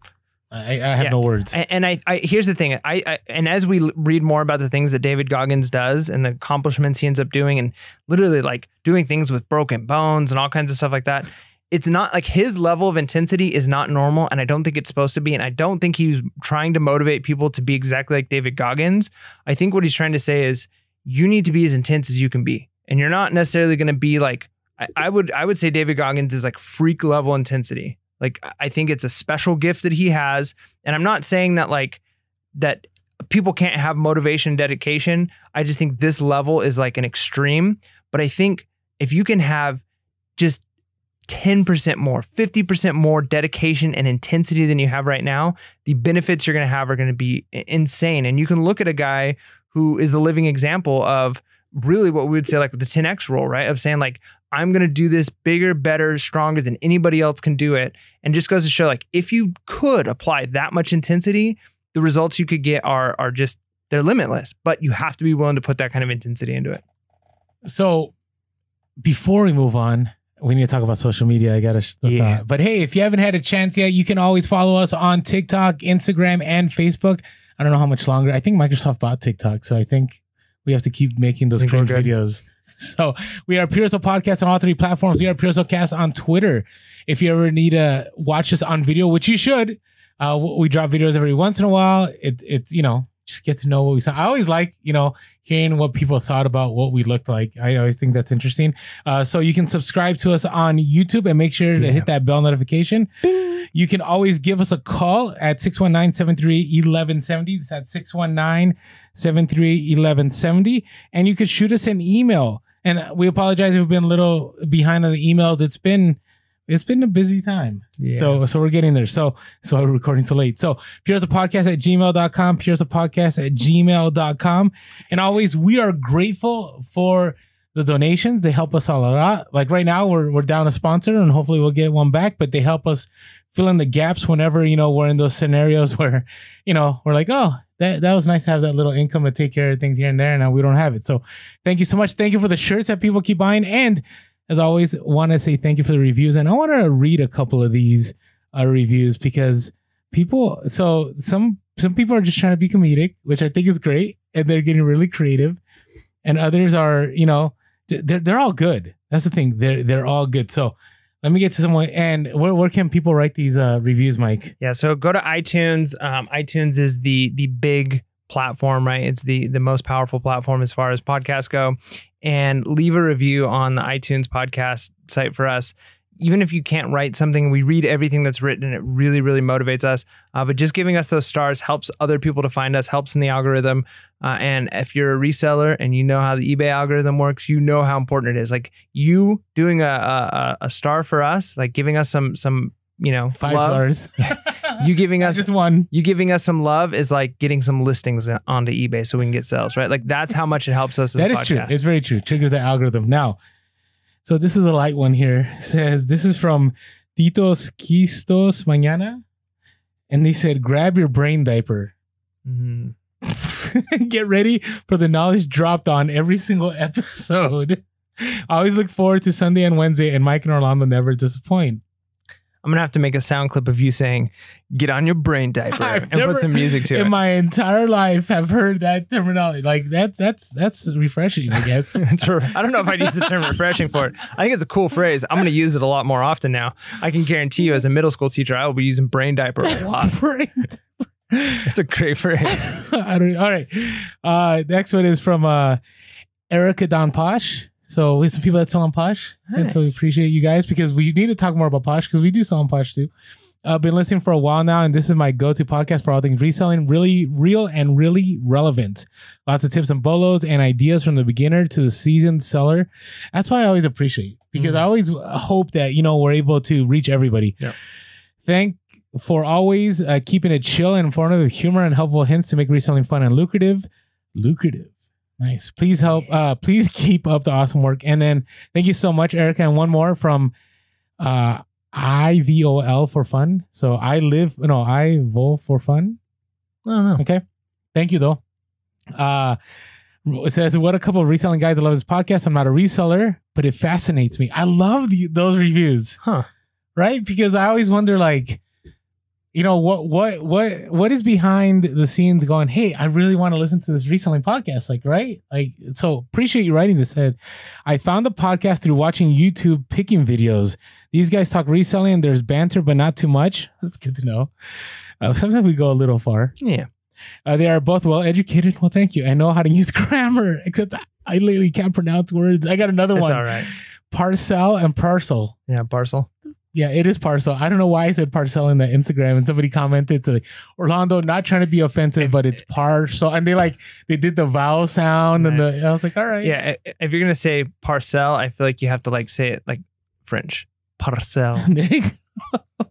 I, I have Yeah. no words. And, and I, I here's the thing. I, I and as we read more about the things that David Goggins does and the accomplishments he ends up doing, and literally like doing things with broken bones and all kinds of stuff like that. It's not like his level of intensity is not normal, and I don't think it's supposed to be. And I don't think he's trying to motivate people to be exactly like David Goggins. I think what he's trying to say is you need to be as intense as you can be, and you're not necessarily going to be like. I, I would I would say David Goggins is like freak level intensity. Like I- think it's a special gift that he has, and I'm not saying that like that people can't have motivation and dedication. I just think this level is like an extreme. But I think if you can have just 10% more, 50% more dedication and intensity than you have right now, the benefits you're going to have are going to be insane. And you can look at a guy who is the living example of really what we would say like the 10x rule, right? Of saying like, I'm going to do this bigger, better, stronger than anybody else can do it. And just goes to show like, if you could apply that much intensity, the results you could get are are just they're limitless. But you have to be willing to put that kind of intensity into it. so before we move on, we need to talk about social media. I got to. Sh- Yeah. thought. But hey, if you haven't had a chance yet, you can always follow us on TikTok, Instagram, and Facebook. I don't know how much longer. I think Microsoft bought TikTok, so I think we have to keep making those I think we're cringe videos. [LAUGHS] So we are Pure Hustle Podcast on all three platforms. We are Pure Hustle Cast on Twitter. If you ever need to watch us on video, which you should, uh, we drop videos every once in a while. It it you know just get to know what we sound. I always like, you know, hearing what people thought about what we looked like. I always think that's interesting. Uh, so you can subscribe to us on YouTube and make sure to Yeah. hit that bell notification. You can always give us a call at 619-73-1170. That's at 619-73-1170. And you could shoot us an email. And we apologize if we've been a little behind on the emails. It's been it's been a busy time. Yeah. So so we're getting there. So so we're recording so late. So Pure Hustle podcast at gmail.com, Pure Hustle podcast at gmail.com. And always we are grateful for the donations. They help us a lot. Like right now we're we're down a sponsor and hopefully we'll get one back, but they help us fill in the gaps whenever, you know, we're in those scenarios [LAUGHS] where, you know, we're like, oh, that, that was nice to have that little income to take care of things here and there. And now we don't have it. So thank you so much. Thank you for the shirts that people keep buying. And as always, want to say thank you for the reviews. And I want to read a couple of these uh, reviews because people, so some some people are just trying to be comedic, which I think is great, and they're getting really creative. And others are, you know, they're they're all good. That's the thing. They're they're all good. So let me get to someone. And where where can people write these uh, reviews, Mike? Yeah, so go to iTunes. Um, iTunes is the the big platform, right? It's the the most powerful platform as far as podcasts go. And leave a review on the iTunes podcast site for us. Even if you can't write something, we read everything that's written, and it really, really motivates us. Uh, but just giving us those stars helps other people to find us, helps in the algorithm. Uh, and if you're a reseller and you know how the eBay algorithm works, you know how important it is. Like you doing a a, a star for us, like giving us some some you know Five love, stars. [LAUGHS] [LAUGHS] you giving us just one. you giving us some love is like getting some listings onto eBay so we can get sales, right? Like that's how much it helps us. As That is true. It's very true. Triggers the algorithm. Now, so this is a light one here. It says this is from Titos Quistos Mañana. And they said, grab your brain diaper. Mhm. [LAUGHS] Get ready for the knowledge dropped on every single episode. [LAUGHS] I always look forward to Sunday and Wednesday, and Mike and Orlando never disappoint. I'm gonna have to make a sound clip of you saying, "Get on your brain diaper" [LAUGHS] I've and put some music to In it. In my entire life, have heard that terminology. Like that, that's that's refreshing, I guess. [LAUGHS] I don't know if I'd use the term refreshing for it. I think it's a cool phrase. I'm to use it a lot more often now. I can guarantee you, as a middle school teacher, I will be using brain diaper a [LAUGHS] lot. Brain diaper. It's a great phrase. I don't. All right. Uh, next one is from uh, Erica Don Posh. So we have some people that sell on Posh, and so we appreciate you guys because we need to talk more about Posh because we do sell on Posh too. I've been listening for a while now, and this is my go-to podcast for all things reselling. Really real and really relevant. Lots of tips and bolos and ideas from the beginner to the seasoned seller. That's why I always appreciate because Mhm. I always hope that you know we're able to reach everybody. Yep. Thank for always uh, keeping it chill and informative, humor and helpful hints to make reselling fun and lucrative. Lucrative. Nice. Please help. Uh, please [LAUGHS] keep up the awesome work. And then thank you so much, Erica. And one more from uh, IVOL for fun. So I live, no, I vol for fun. Don't know. Okay. Thank you though. Uh it says, what a couple of reselling guys. I love this podcast. I'm not a reseller, but it fascinates me. I love the, those reviews Huh. right? Because I always wonder, like, you know, what what what what is behind the scenes going, hey, I really want to listen to this reselling podcast, like, right? Like, so appreciate you writing this. Said, I found the podcast through watching YouTube picking videos. These guys talk reselling. There's banter, but not too much. [LAUGHS] That's good to know. Uh, sometimes we go a little far. Yeah. Uh, they are both well educated. Well, thank you. I know how to use [LAUGHS] grammar, except I, lately can't pronounce words. I got another It's one. all right. Parcel and parcel. Yeah, parcel. Yeah, it is parcel. I don't know why I said parcel in the Instagram, and somebody commented to like, Orlando, not trying to be offensive, but it's parcel, and they like they did the vowel sound, and the I was like, all right, Yeah, if you're gonna say parcel, I feel like you have to like say it like French. Parcel. [LAUGHS]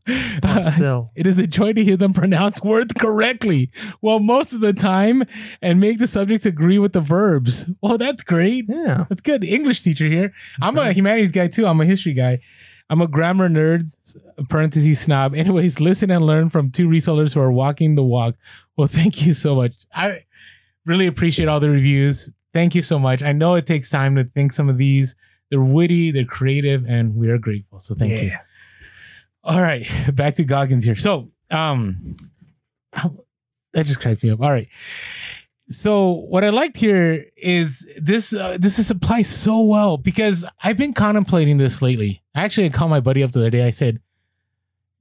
[LAUGHS] Parcel. it is a joy to hear them pronounce words correctly, well, most of the time, and make the subjects agree with the verbs. Oh, that's great. Yeah. That's good. English teacher here. I'm a humanities guy too. I'm a history guy. I'm a grammar nerd, parentheses snob. [LAUGHS] Anyways, listen and learn from two resellers who are walking the walk. Well, thank you so much. I really appreciate all the reviews. Thank you so much. I know it takes time to think some of these. They're witty, they're creative, and we are grateful. So thank you. All right, [LAUGHS] back to Goggins here. So, um, that just cracked me up. All right. So what I liked here is this. Uh, this is applies so well because I've been contemplating this lately. I actually, I called my buddy up the other day. I said,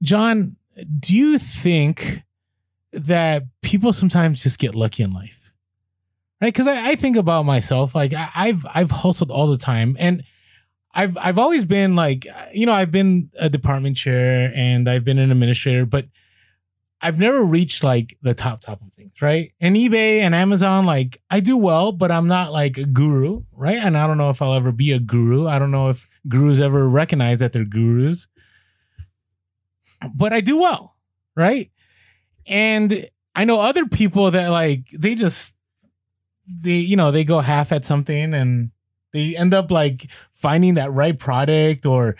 "John, do you think that people sometimes just get lucky in life, right? Because I, I think about myself, like I, I've I've hustled all the time, and I've I've always been like, you know, I've been a department chair and I've been an administrator, but I've never reached like the top top of right? And eBay and Amazon, like I do well, but I'm not like a guru, right? And I don't know if I'll ever be a guru. I don't know if gurus ever recognize that they're gurus. But I do well, right? And I know other people that like they just they you know they go half at something and they end up like finding that right product or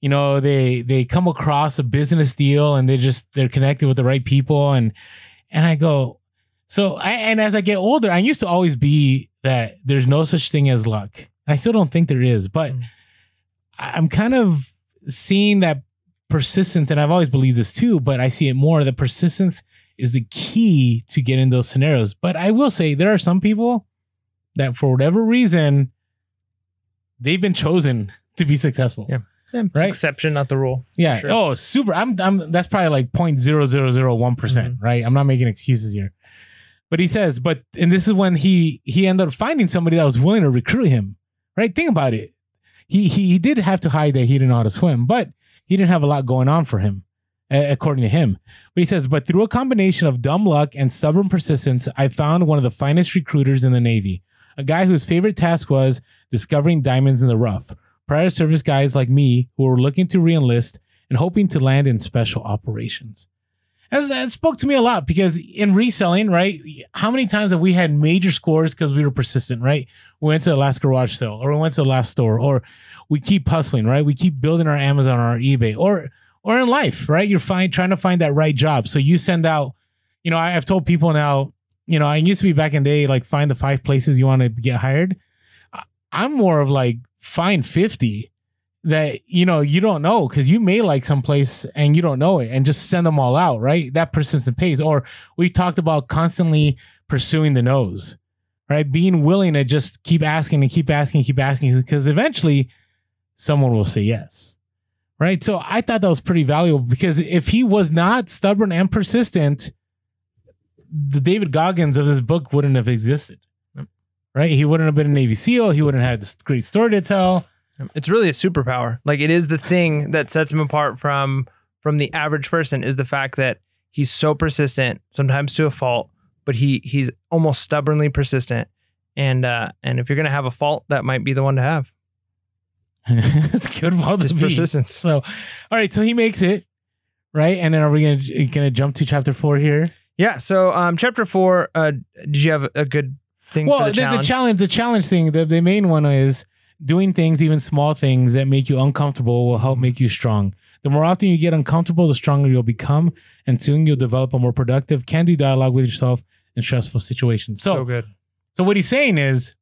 you know they they come across a business deal and they just they're connected with the right people and and I go so I and as I get older I used to always be that there's no such thing as luck I still don't think there is but Mm. I'm kind of seeing that persistence and I've always believed this too but I see it more the persistence is the key to get in those scenarios but I will say there are some people that for whatever reason they've been chosen to be successful Yeah. Yeah, Right. Exception, not the rule. yeah. Sure. Oh, super. I'm. I'm. That's probably like point zero zero zero one percent. Right. I'm not making excuses here. But he says, but and this is when he he ended up finding somebody that was willing to recruit him. Right. Think about it. He he, he did have to hide that he didn't know how to swim, but he didn't have a lot going on for him, according to him. But he says, but through a combination of dumb luck and stubborn persistence, I found one of the finest recruiters in the Navy. A guy whose favorite task was discovering diamonds in the rough prior service guys like me who were looking to reenlist and hoping to land in special operations. That spoke to me a lot because in reselling, right? How many times have we had major scores because we were persistent, right? We went to the last garage sale or we went to the last store or we keep hustling, right? We keep building our Amazon or our eBay or or in life, right? You're fine trying to find that right job. So you send out, you know, I have told people now, you know, I used to be back in the day, like find the five places you want to get hired. I'm more of like find 50 that you know you don't know because you may like someplace and you don't know it and just send them all out right? That persistence pays or we talked about constantly pursuing the nose right? Being willing to just keep asking and keep asking keep asking because eventually someone will say yes right? So i thought that was pretty valuable because if he was not stubborn and persistent the david goggins of this book wouldn't have existed right? He wouldn't have been a navy seal. He wouldn't have had this great story to tell It's really a superpower. Like it is the thing that sets him apart from from the average person is the fact that he's so persistent, sometimes to a fault, but he he's almost stubbornly persistent. And uh and if you're gonna have a fault, that might be the one to have. [LAUGHS] it's good fault to be. persistence. So, all right. So he makes it, right? And then are we gonna gonna jump to chapter four here? Yeah. So um chapter four, uh did you have a good thing Well, for the, the, the challenge? challenge, the challenge thing, the, the main one is doing things, even small things that make you uncomfortable, will help make you strong. The more often you get uncomfortable, the stronger you'll become, and soon you'll develop a more productive, can-do dialogue with yourself in stressful situations. so So, good. So what he's saying is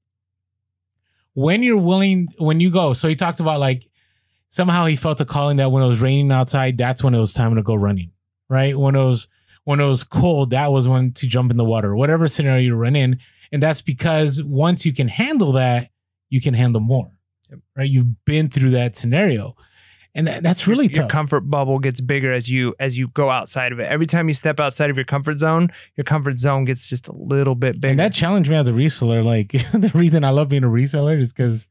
when you're willing, when you go, so he talked about like somehow he felt a calling that when it was raining outside, that's when it was time to go running, right? When it was when it was cold, that was when to jump in the water, whatever scenario you run in. And that's because once you can handle that, you can handle more, right? You've been through that scenario. And that, that's really your tough. comfort bubble gets bigger as you as you go outside of it. Every time you step outside of your comfort zone, your comfort zone gets just a little bit bigger. and that challenged me as a reseller. Like [LAUGHS] the reason I love being a reseller is because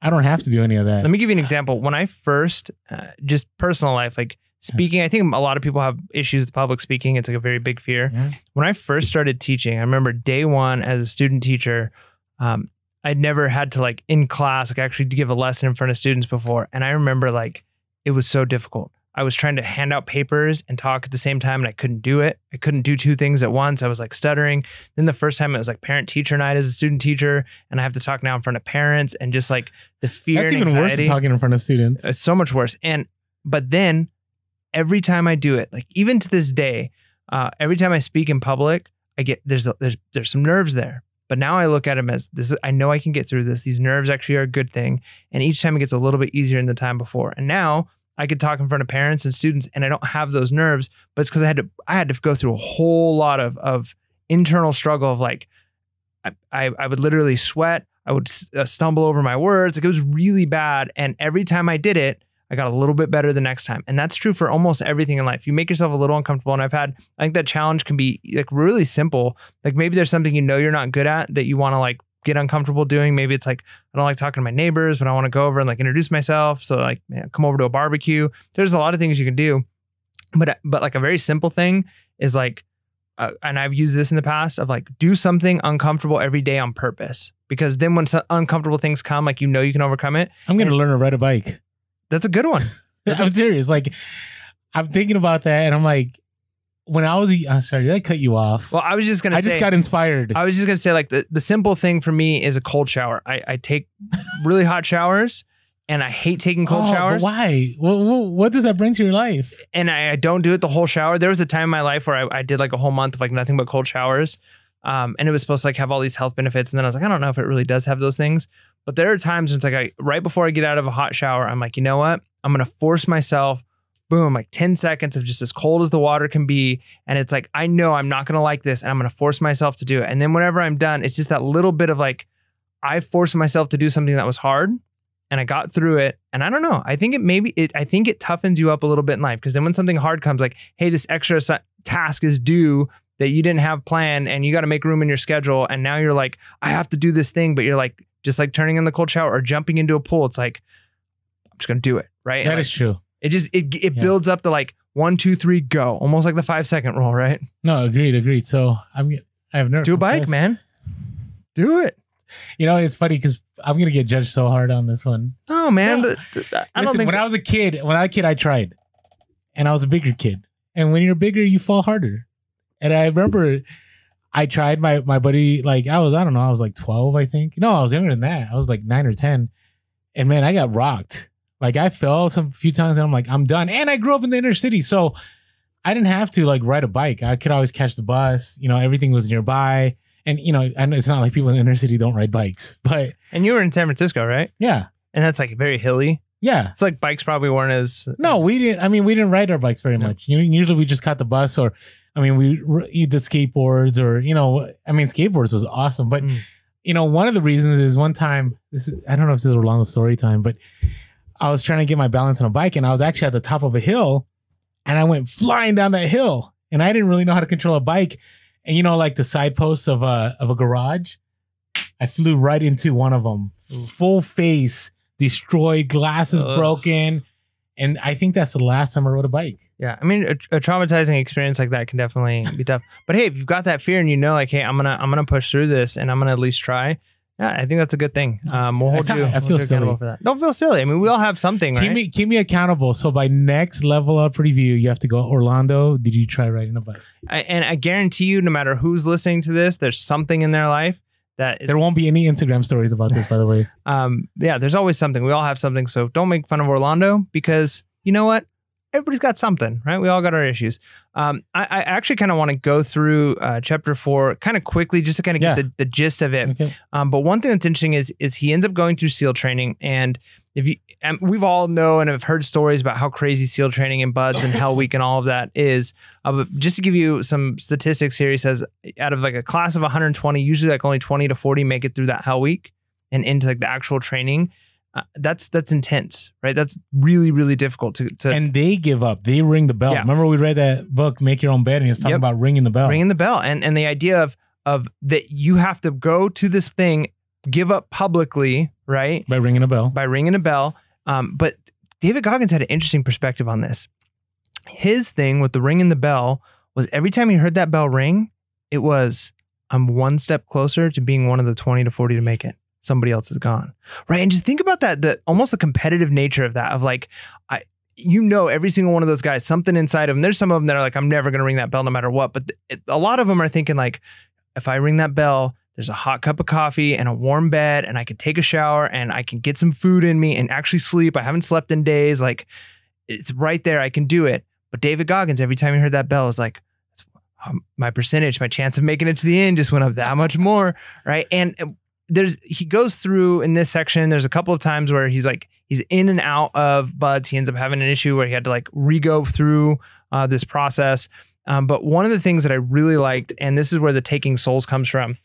I don't have to do any of that. Let me give you an example. When I first, uh, just personal life, like speaking, I think a lot of people have issues with public speaking. It's like a very big fear. Yeah. When I first started teaching, I remember day one as a student teacher, um, I'd never had to like in class, like actually give a lesson in front of students before. And I remember like it was so difficult. I was trying to hand out papers and talk at the same time and I couldn't do it. I couldn't do two things at once. I was like stuttering. Then the first time it was like parent teacher night as a student teacher and I have to talk now in front of parents and just like the fear That's even worse than talking in front of students. It's so much worse. And but then every time I do it, like even to this day, uh, every time I speak in public, I get there's a, there's there's some nerves there. But now I look at them as this. Is, I know I can get through this. These nerves actually are a good thing, and each time it gets a little bit easier than the time before. And now I could talk in front of parents and students, and I don't have those nerves. But it's because I had to I had to go through a whole lot of of internal struggle of like I I, I would literally sweat. I would uh, stumble over my words. Like it was really bad. And every time I did it, I got a little bit better the next time. And that's true for almost everything in life. You make yourself a little uncomfortable. And I've had, I think that challenge can be like really simple. Like maybe there's something you know you're not good at that you want to like get uncomfortable doing. Maybe it's like, I don't like talking to my neighbors, but I want to go over and like introduce myself. So like, man, come over to a barbecue. There's a lot of things you can do. But, but like a very simple thing is like, uh, and I've used this in the past of like do something uncomfortable every day on purpose because then when some uncomfortable things come, like you know you can overcome it. I'm gonna learn to ride a bike. That's a good one. [LAUGHS] That's I'm serious. Like, I'm thinking about that, and I'm like, when I was, uh, sorry, did I cut you off? Well, I was just gonna. I say, just got inspired. I was just gonna say like the, the simple thing for me is a cold shower. I, I take really hot showers and I hate taking cold Oh, showers. Why? What, what, what does that bring to your life? and I, I don't do it the whole shower. There was a time in my life where I, I did like a whole month of like nothing but cold showers. Um, and it was supposed to like have all these health benefits. And then I was like, I don't know if it really does have those things. But there are times when it's like I right before I get out of a hot shower, I'm like, you know what? I'm gonna force myself, boom, like 10 seconds of just as cold as the water can be. And it's like, I know I'm not gonna like this, and I'm gonna force myself to do it. And then whenever I'm done, it's just that little bit of like, I forced myself to do something that was hard and I got through it. And I don't know. I think it maybe it. I think it toughens you up a little bit in life because then when something hard comes, like, hey, this extra task is due that you didn't have planned, and you got to make room in your schedule, and now you're like, I have to do this thing, but you're like, just like turning in the cold shower or jumping into a pool. It's like, I'm just gonna do it, right? That is true. it just it it Yeah. builds up to like one, two, three, go, almost like the five second rule, right? No, agreed, agreed. So I'm, I have never Do a bike, confessed. man. Do it. You know, it's funny because I'm gonna get judged so hard on this one. Oh man, No. th- th- I don't think when so. I was a kid, when I was a kid, I tried, and I was a bigger kid. And when you're bigger, you fall harder. And I remember I tried my my buddy like I was I don't know I was like 12 I think no I was younger than that I was like nine or 10 and man I got rocked like I fell some few times and I'm like I'm done and I grew up in the inner city so I didn't have to like ride a bike I could always catch the bus you know everything was nearby and you know and it's not like people in the inner city don't ride bikes [LAUGHS] but and you were in San Francisco, right? yeah And that's like very hilly. yeah It's like bikes probably weren't as No, we didn't. I mean, we didn't ride our bikes very No. much. You usually we just caught the bus, or I mean, we r- you did skateboards, or you know, I mean, skateboards was awesome. But Mm. you know, one of the reasons is one time. This is, I don't know if this is a long story time, but I was trying to get my balance on a bike, and I was actually at the top of a hill, and I went flying down that hill, and I didn't really know how to control a bike, and you know, like the side posts of a of a garage, I flew right into one of them, full face, destroyed, glasses Ugh. broken. And I think that's the last time I rode a bike. Yeah, I mean, a, a traumatizing experience like that can definitely be tough. But hey, if you've got that fear and you know, like, hey, I'm gonna, I'm gonna push through this, and I'm gonna at least try. Yeah, I think that's a good thing. Um, we'll hold not- you. I we'll feel accountable silly. for that. Don't feel silly. I mean, we all have something, right? Keep me keep me accountable. So by next level up review, you have to go, Orlando, did you try riding a bike? I, and I guarantee you, no matter who's listening to this, there's something in their life that is. There won't be any Instagram stories about this, by the way. [LAUGHS] um, yeah, there's always something. We all have something. So don't make fun of Orlando because you know what? Everybody's got something, right? We all got our issues. Um, I, I actually kind of want to go through uh, chapter four kind of quickly just to kind of get the, the gist of it. Okay. Um, but one thing that's interesting is is he ends up going through SEAL training, and if you and we've all know and have heard stories about how crazy SEAL training and BUD/S and Hell Week and all of that is. Uh, but just to give you some statistics here, he says out of like a class of 120, usually like only 20 to 40 make it through that Hell Week and into like the actual training. Uh, that's that's intense, right? That's really really difficult to to And they give up. They ring the bell. Yeah. Remember we read that book, Make Your Own Bed, and he was talking Yep. about ringing the bell. ringing the bell and and the idea of of that you have to go to this thing, give up publicly, right? by ringing a bell. by ringing a bell. Um, but David Goggins had an interesting perspective on this. His thing with the ringing the bell was every time he heard that bell ring, it was I'm one step closer to being one of the 20 to 40 to make it. Somebody else is gone. Right. And just think about that, the almost the competitive nature of that, of like, I you know every single one of those guys, something inside of them. There's some of them that are like, I'm never gonna ring that bell no matter what. But a lot of them are thinking like, if I ring that bell, there's a hot cup of coffee and a warm bed, and I can take a shower and I can get some food in me and actually sleep. I haven't slept in days. Like it's right there. I can do it. But David Goggins, every time he heard that bell, was like, um, my percentage, my chance of making it to the end just went up that much more. Right. And there's, he goes through in this section, there's a couple of times where he's like, he's in and out of BUD/S. He ends up having an issue where he had to like re go through uh, this process. Um, but one of the things that I really liked, and this is where the taking souls comes from,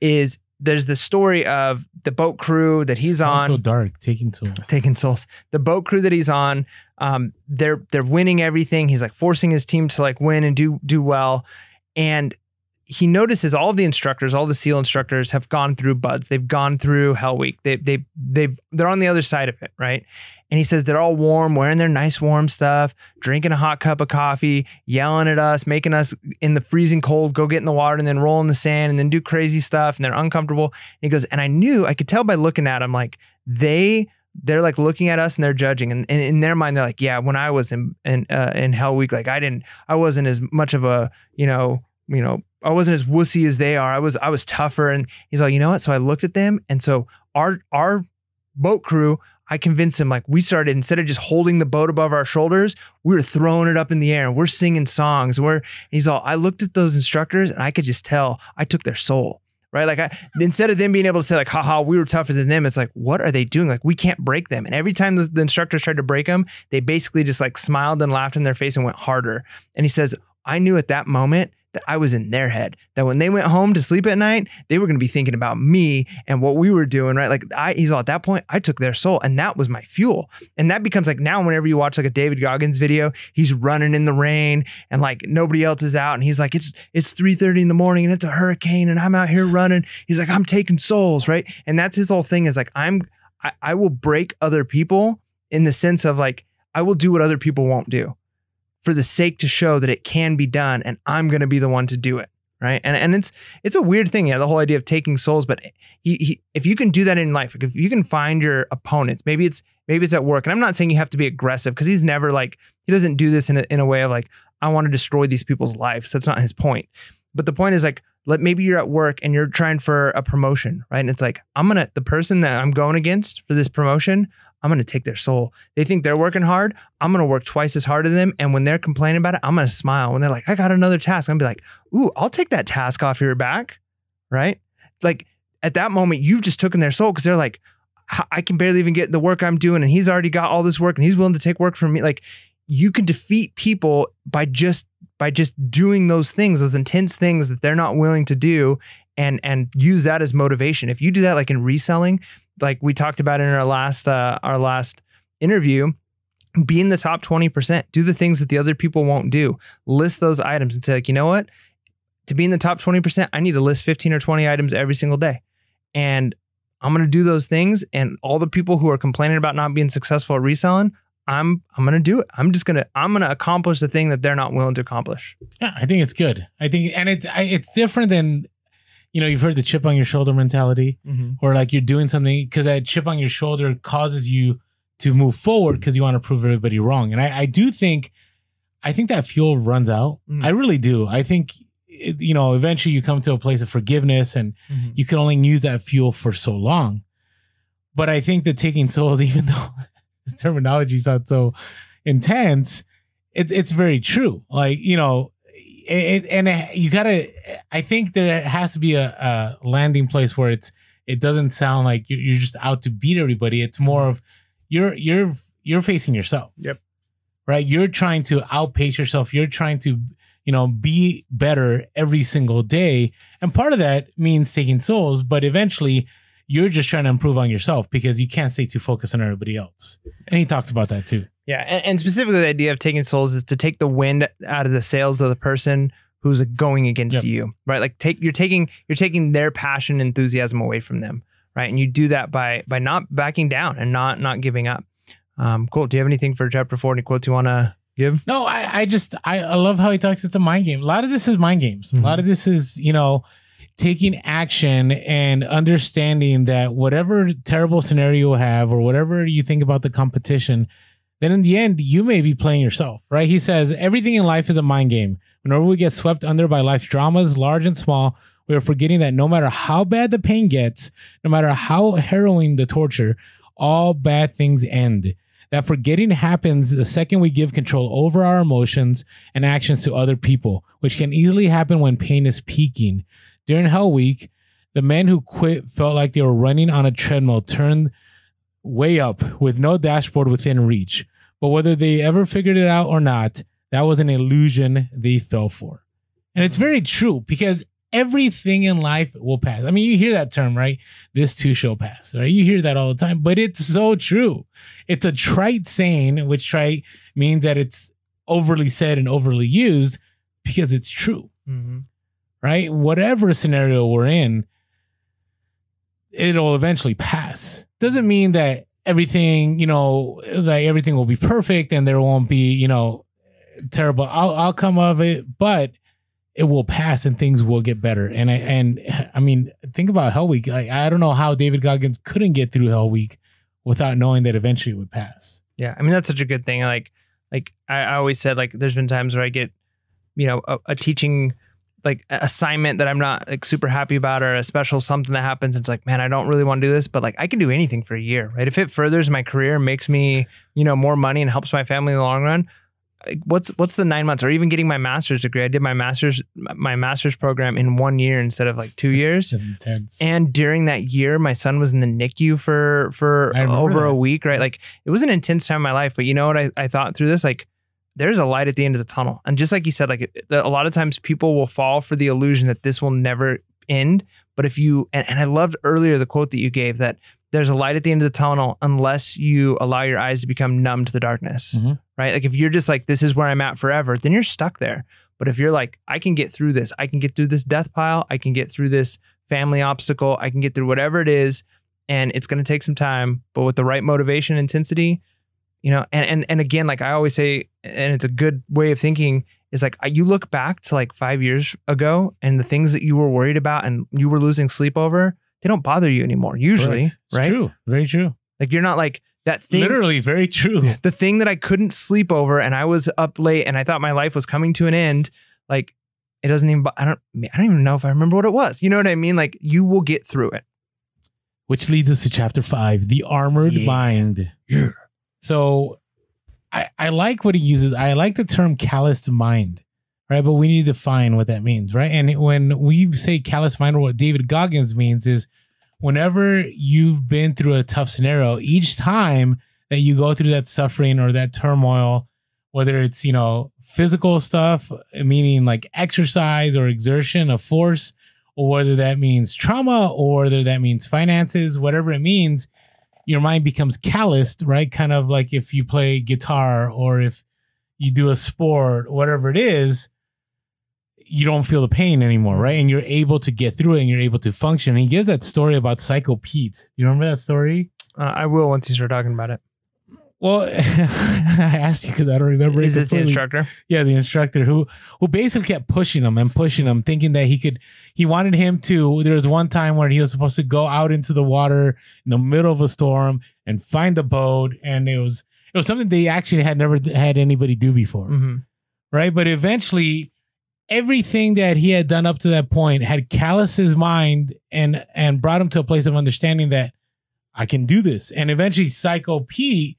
is there's the story of the boat crew that he's Sounds on so dark. Taking souls. taking souls. The boat crew that he's on, um, they're they're winning everything. He's like forcing his team to like win and do do well, and he notices all the instructors, all the SEAL instructors have gone through BUD/S. They've gone through Hell Week. They they they they're on the other side of it, right? And he says they're all warm, wearing their nice warm stuff, drinking a hot cup of coffee, yelling at us, making us in the freezing cold go get in the water and then roll in the sand and then do crazy stuff. And they're uncomfortable. And he goes, and I knew I could tell by looking at them, like they they're like looking at us and they're judging. And, and in their mind, they're like, yeah, when I was in in uh, in Hell Week, like I didn't, I wasn't as much of a, you know, you know, I wasn't as wussy as they are. I was I was tougher. And he's like, you know what? So I looked at them, and so our our boat crew, I convinced him like we started instead of just holding the boat above our shoulders, we were throwing it up in the air and we're singing songs. We're and he's all I looked at those instructors and I could just tell I took their soul. Right. Like I instead of them being able to say, like, haha, we were tougher than them, it's like, what are they doing? Like, we can't break them. And every time the, the instructors tried to break them, they basically just like smiled and laughed in their face and went harder. And he says, I knew at that moment that I was in their head. That when they went home to sleep at night, they were going to be thinking about me and what we were doing, right? Like I, he's all at that point, I took their soul, and that was my fuel. And that becomes like now, whenever you watch like a David Goggins video, he's running in the rain and like nobody else is out, and he's like, it's it's three thirty in the morning and it's a hurricane, and I'm out here running. He's like, I'm taking souls, right? And that's his whole thing is like, I'm I, I will break other people in the sense of like I will do what other people won't do for the sake to show that it can be done and I'm going to be the one to do it right? And and it's it's a weird thing yeah the whole idea of taking souls but he, he if you can do that in life like if you can find your opponents maybe it's maybe it's at work. And I'm not saying you have to be aggressive because he's never like he doesn't do this in a, in a way of like I want to destroy these people's lives. That's not his point. But the point is like let maybe you're at work and you're trying for a promotion right? And it's like I'm gonna the person that I'm going against for this promotion I'm going to take their soul. They think they're working hard. I'm going to work twice as hard as them. And when they're complaining about it, I'm going to smile. When they're like, I got another task, I'm going to be like, ooh, I'll take that task off your back. Right. Like at that moment, you've just taken their soul because they're like, I can barely even get the work I'm doing. And he's already got all this work and he's willing to take work from me. Like you can defeat people by just, by just doing those things, those intense things that they're not willing to do and, and use that as motivation. If you do that, like in reselling, like we talked about in our last uh, our last interview be in the top 20% do the things that the other people won't do. List those items and say like you know what? To be in the top 20% i need to list 15 or 20 items every single day. And i'm going to do those things and all the people who are complaining about not being successful at reselling i'm i'm going to do it. I'm just to i'm to accomplish the thing that they're not willing to accomplish. Yeah, I think it's good. I think, and it it's different than, you know, you've heard the chip on your shoulder mentality, or like you're doing something because that chip on your shoulder causes you to move forward because you want to prove everybody wrong. And I, I do think, I think that fuel runs out. Mm. I really do. I think, it, you know, eventually you come to a place of forgiveness, and Mhm. you can only use that fuel for so long. But I think that taking souls, [LAUGHS] even though the terminology sounds so intense, it's it's very true. Like you know, it, and you gotta. I think there has to be a, a landing place where it's it doesn't sound like you're, you're just out to beat everybody. It's more of you're you're you're facing yourself. Yep. Right. You're trying to outpace yourself. You're trying to you know be better every single day, and part of that means taking souls. But eventually, you're just trying to improve on yourself because you can't stay too focused on everybody else. And he talks about that too. Yeah, and, and specifically the idea of taking souls is to take the wind out of the sails of the person who's going against Yep. you, right? Like take you're taking you're taking their passion, and enthusiasm away from them, right? And you do that by by not backing down and not not giving up. Um, cool. Do you have anything for chapter four? Any quotes you want to give? No, I, I just I, I love how he talks. It's a mind game. A lot of this is mind games. A lot of this is you know taking action and understanding that whatever terrible scenario you have or whatever you think about the competition, then in the end you may be playing yourself. Right? He says everything in life is a mind game. Whenever we get swept under by life's dramas, large and small, we are forgetting that no matter how bad the pain gets, no matter how harrowing the torture, all bad things end. That forgetting happens the second we give control over our emotions and actions to other people, which can easily happen when pain is peaking. During Hell Week, the men who quit felt like they were running on a treadmill turned way up with no dashboard within reach. But whether they ever figured it out or not, that was an illusion they fell for. And it's very true because everything in life will pass. I mean, you hear that term, right? This too shall pass, right? You hear that all the time, but it's so true. It's a trite saying, which trite means that it's overly said and overly used because it's true, Mm-hmm. right? Whatever scenario we're in, it'll eventually pass. Doesn't mean that everything, you know, like everything will be perfect and there won't be, you know, terrible out- outcome of it, but it will pass and things will get better. And I and I mean, think about Hell Week. Like, I don't know how David Goggins couldn't get through Hell Week without knowing that eventually it would pass. Yeah, I mean that's such a good thing. Like, like I, I always said, like there's been times where I get, you know, a, a teaching like assignment that I'm not like super happy about, or a special something that happens. It's like, man, I don't really want to do this, but like I can do anything for a year, right? If it furthers my career, makes me, you know, more money and helps my family in the long run. like, What's what's the nine months or even getting my master's degree? I did my master's my master's program in one year instead of like two years. Intense. And during that year, my son was in the NICU for for over a week, right? Like it was an intense time in my life. But you know what I, I thought through this? Like there's a light at the end of the tunnel. And just like you said, like a lot of times people will fall for the illusion that this will never end. But if you and, and I loved earlier the quote that you gave that there's a light at the end of the tunnel unless you allow your eyes to become numb to the darkness. Mhm. Right. Like if you're just like, this is where I'm at forever, then you're stuck there. But if you're like, I can get through this, I can get through this death pile, I can get through this family obstacle, I can get through whatever it is, and it's gonna take some time, but with the right motivation, intensity, you know, and and and again, like I always say, and it's a good way of thinking, is like you look back to like five years ago and the things that you were worried about and you were losing sleep over, they don't bother you anymore, usually. It's right? true. Very true. Like you're not like that thing Literally very true. [LAUGHS] the thing that I couldn't sleep over and I was up late and I thought my life was coming to an end, like it doesn't even I don't I don't even know if I remember what it was. You know what I mean? Like you will get through it. Which leads us to chapter five, the armored Yeah. mind. So I, I like what he uses. I like the term calloused mind, right? But we need to define what that means, right? And when we say calloused mind, what David Goggins means is whenever you've been through a tough scenario, each time that you go through that suffering or that turmoil, whether it's, you know, physical stuff, meaning like exercise or exertion of force, or whether that means trauma or whether that means finances, whatever it means, your mind becomes calloused, right? Kind of like if you play guitar or if you do a sport, whatever it is, you don't feel the pain anymore, right? And you're able to get through it and you're able to function. And he gives that story about Psycho Pete. You remember that story? Uh, I will once you start talking about it. Well, [LAUGHS] I asked you because I don't remember. Is this the instructor? Yeah, the instructor who who basically kept pushing him and pushing him, thinking that he could. He wanted him to. There was one time where he was supposed to go out into the water in the middle of a storm and find a boat, and it was it was something they actually had never had anybody do before, hmm right? But eventually, everything that he had done up to that point had calloused his mind and and brought him to a place of understanding that I can do this. And eventually, Psycho Pete,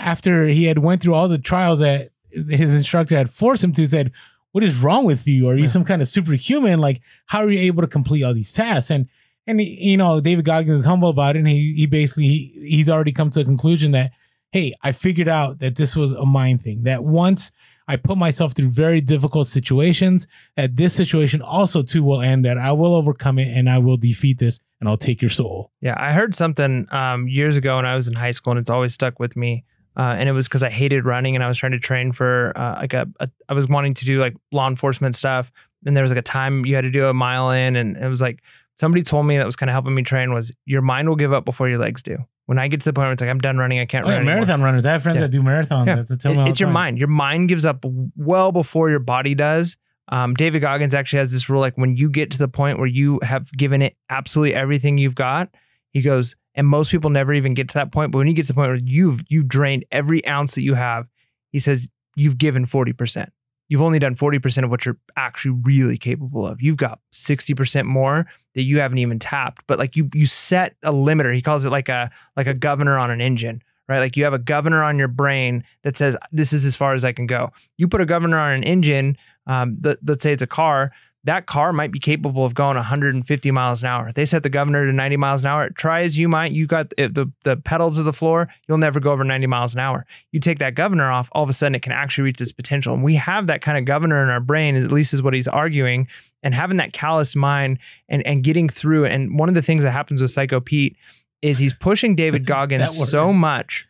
after he had went through all the trials that his instructor had forced him to, said, "What is wrong with you? Are you Yeah. some kind of superhuman? Like, how are you able to complete all these tasks?" And and you know, David Goggins is humble about it, and he he basically he, he's already come to a conclusion that, hey, I figured out that this was a mind thing. That once I put myself through very difficult situations, that this situation also too will end. That I will overcome it, and I will defeat this, and I'll take your soul. Yeah, I heard something um, years ago when I was in high school, and it's always stuck with me. Uh, and it was because I hated running, and I was trying to train for uh, like a, a. I was wanting to do like law enforcement stuff, and there was like a time you had to do a mile in, and it was like somebody told me that was kind of helping me train was your mind will give up before your legs do. When I get to the point where it's like I'm done running, I can't Oh, yeah, run anymore. marathon runners. I have friends Yeah. that do marathons. Yeah. That tell me It- it's your time. mind. Your mind gives up well before your body does. Um, David Goggins actually has this rule: like when you get to the point where you have given it absolutely everything you've got, he goes, and most people never even get to that point. But when you get to the point where you've you've drained every ounce that you have, he says you've given forty percent. You've only done forty percent of what you're actually really capable of. You've got sixty percent more that you haven't even tapped. But like you you set a limiter. He calls it like a like a governor on an engine right? Like you have a governor on your brain that says this is as far as I can go. You put a governor on an engine. Um, th- let's say it's a car. That car might be capable of going 150 miles an hour. They set the governor to 90 miles an hour. Try as you might, you got the, the pedal to the floor, you'll never go over 90 miles an hour. You take that governor off, all of a sudden it can actually reach its potential. And we have that kind of governor in our brain, at least is what he's arguing. And having that callous mind and, and getting through. And one of the things that happens with Psycho Pete is he's pushing David [LAUGHS] Goggins so much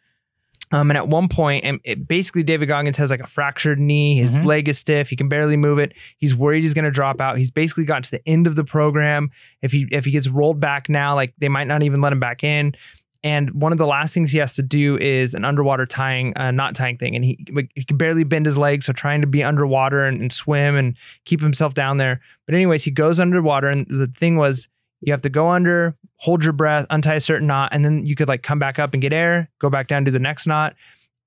um, and at one point, and it, basically David Goggins has like a fractured knee. His Mhm. leg is stiff. He can barely move it. He's worried he's going to drop out. He's basically gotten to the end of the program. If he if he gets rolled back now, like they might not even let him back in. And one of the last things he has to do is an underwater tying, uh, knot tying thing. And he, he can barely bend his legs. So trying to be underwater and, and swim and keep himself down there. But, anyways, he goes underwater. And the thing was, you have to go under, hold your breath, untie a certain knot, and then you could like come back up and get air, go back down do the next knot.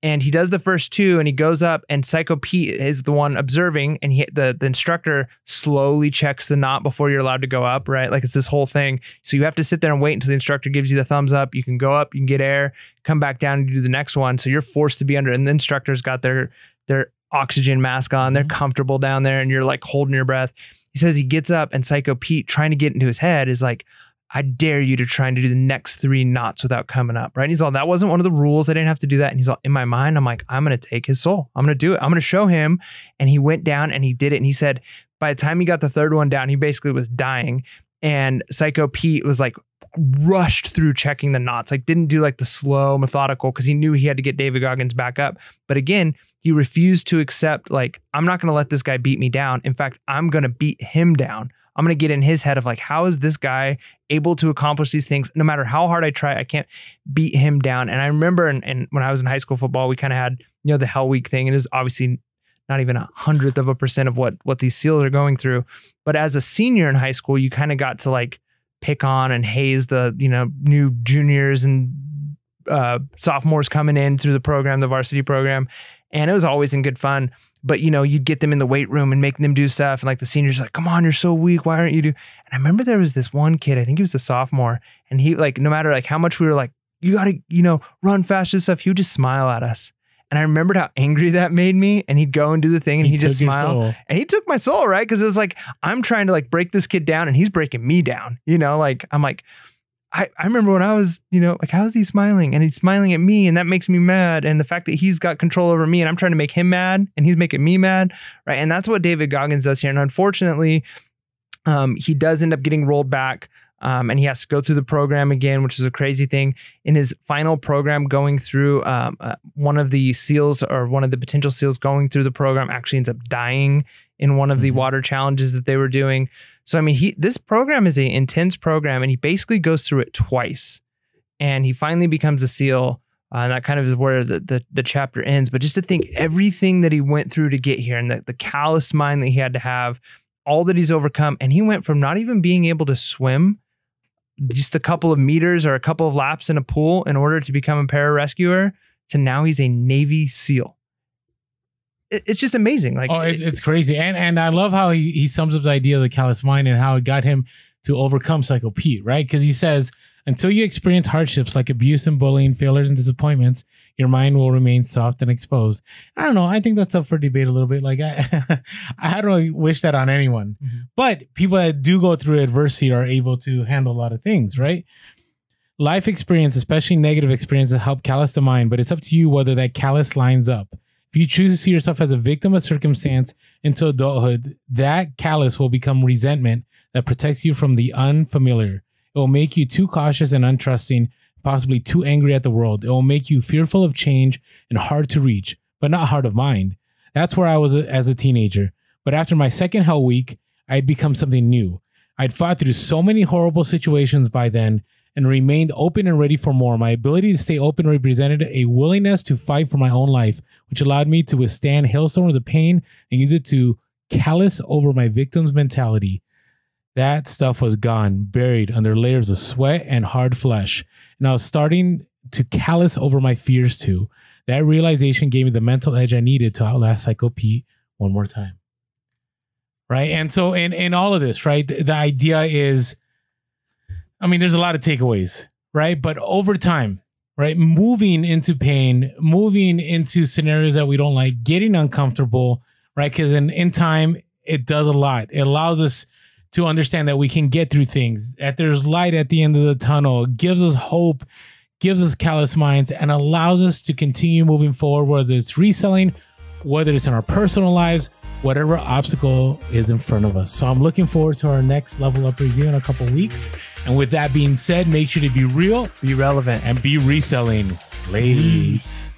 And he does the first two and he goes up and Psycho Pete is the one observing and he the, the instructor slowly checks the knot before you're allowed to go up, right? Like it's this whole thing. So you have to sit there and wait until the instructor gives you the thumbs up. You can go up, you can get air, come back down and do the next one. So you're forced to be under and the instructor's got their their oxygen mask on. They're Mhm. comfortable down there and you're like holding your breath. He says he gets up and Psycho Pete trying to get into his head is like, I dare you to try and do the next three knots without coming up. Right. And he's all, that wasn't one of the rules. I didn't have to do that. And he's all, in my mind, I'm like, I'm going to take his soul. I'm going to do it. I'm going to show him. And he went down and he did it. And he said, by the time he got the third one down, he basically was dying. And Psycho Pete was like, rushed through checking the knots, like didn't do like the slow, methodical, because he knew he had to get David Goggins back up. But again, he refused to accept, like, I'm not going to let this guy beat me down. In fact, I'm going to beat him down. I'm going to get in his head of like, how is this guy able to accomplish these things? No matter how hard I try, I can't beat him down. And I remember, and, and when I was in high school football, we kind of had, you know, the Hell Week thing. And it was obviously not even a hundredth of a percent of what what these SEALs are going through. But as a senior in high school, you kind of got to like pick on and haze the you know new juniors and uh, sophomores coming in through the program, the varsity program, and it was always in good fun. But you know, you'd get them in the weight room and make them do stuff, and like the seniors like, "Come on, you're so weak. Why aren't you do?" And I remember there was this one kid, I think he was a sophomore, and he like no matter like how much we were like, "You got to you know run fast and stuff," he would just smile at us. And I remembered how angry that made me. And he'd go and do the thing, and He he'd just smile. And he took my soul, right? Because it was like, I'm trying to like break this kid down and he's breaking me down. You know, like I'm like, I, I remember when I was, you know, like, how is he smiling? And he's smiling at me, and that makes me mad. And the fact that he's got control over me and I'm trying to make him mad and he's making me mad, right? And that's what David Goggins does here. And unfortunately, um, he does end up getting rolled back. Um, and he has to go through the program again, which is a crazy thing. In his final program, going through um, uh, one of the SEALs or one of the potential SEALs going through the program actually ends up dying in one of the Mhm. water challenges that they were doing. So I mean, he this program is an intense program, and he basically goes through it twice, and he finally becomes a SEAL. Uh, and that kind of is where the, the the chapter ends. But just to think everything that he went through to get here, and the, the calloused mind that he had to have, all that he's overcome, and he went from not even being able to swim, just a couple of meters or a couple of laps in a pool in order to become a pararescuer, to now he's a Navy SEAL. It- it's just amazing. Like oh, it's, it's crazy, and and I love how he, he sums up the idea of the callous mind and how it got him to overcome Psycho Pete, right? Because he says, until you experience hardships like abuse and bullying, failures and disappointments, your mind will remain soft and exposed. I don't know. I think that's up for debate a little bit. Like I, [LAUGHS] I don't really wish that on anyone, Mhm. but people that do go through adversity are able to handle a lot of things, right? Life experience, especially negative experiences, help callous the mind, but it's up to you whether that callous lines up. If you choose to see yourself as a victim of circumstance into adulthood, that callous will become resentment that protects you from the unfamiliar. It will make you too cautious and untrusting, possibly too angry at the world. It will make you fearful of change and hard to reach, but not hard of mind. That's where I was as a teenager. But after my second hell week, I had become something new. I'd fought through so many horrible situations by then and remained open and ready for more. My ability to stay open represented a willingness to fight for my own life, which allowed me to withstand hailstorms of pain and use it to callous over my victim's mentality. That stuff was gone, buried under layers of sweat and hard flesh. And I was starting to callous over my fears too. That realization gave me the mental edge I needed to outlast Psycho Pete one more time. Right. And so in, in all of this, right, the, the idea is I mean, there's a lot of takeaways, right? But over time, right, moving into pain, moving into scenarios that we don't like, getting uncomfortable, right? Because in, in time, it does a lot. It allows us to understand that we can get through things, that there's light at the end of the tunnel, it gives us hope, gives us callous minds, and allows us to continue moving forward, whether it's reselling, whether it's in our personal lives, whatever obstacle is in front of us. So I'm looking forward to our next level up review in a couple weeks. And with that being said, make sure to be real, Be relevant. and be reselling. Please.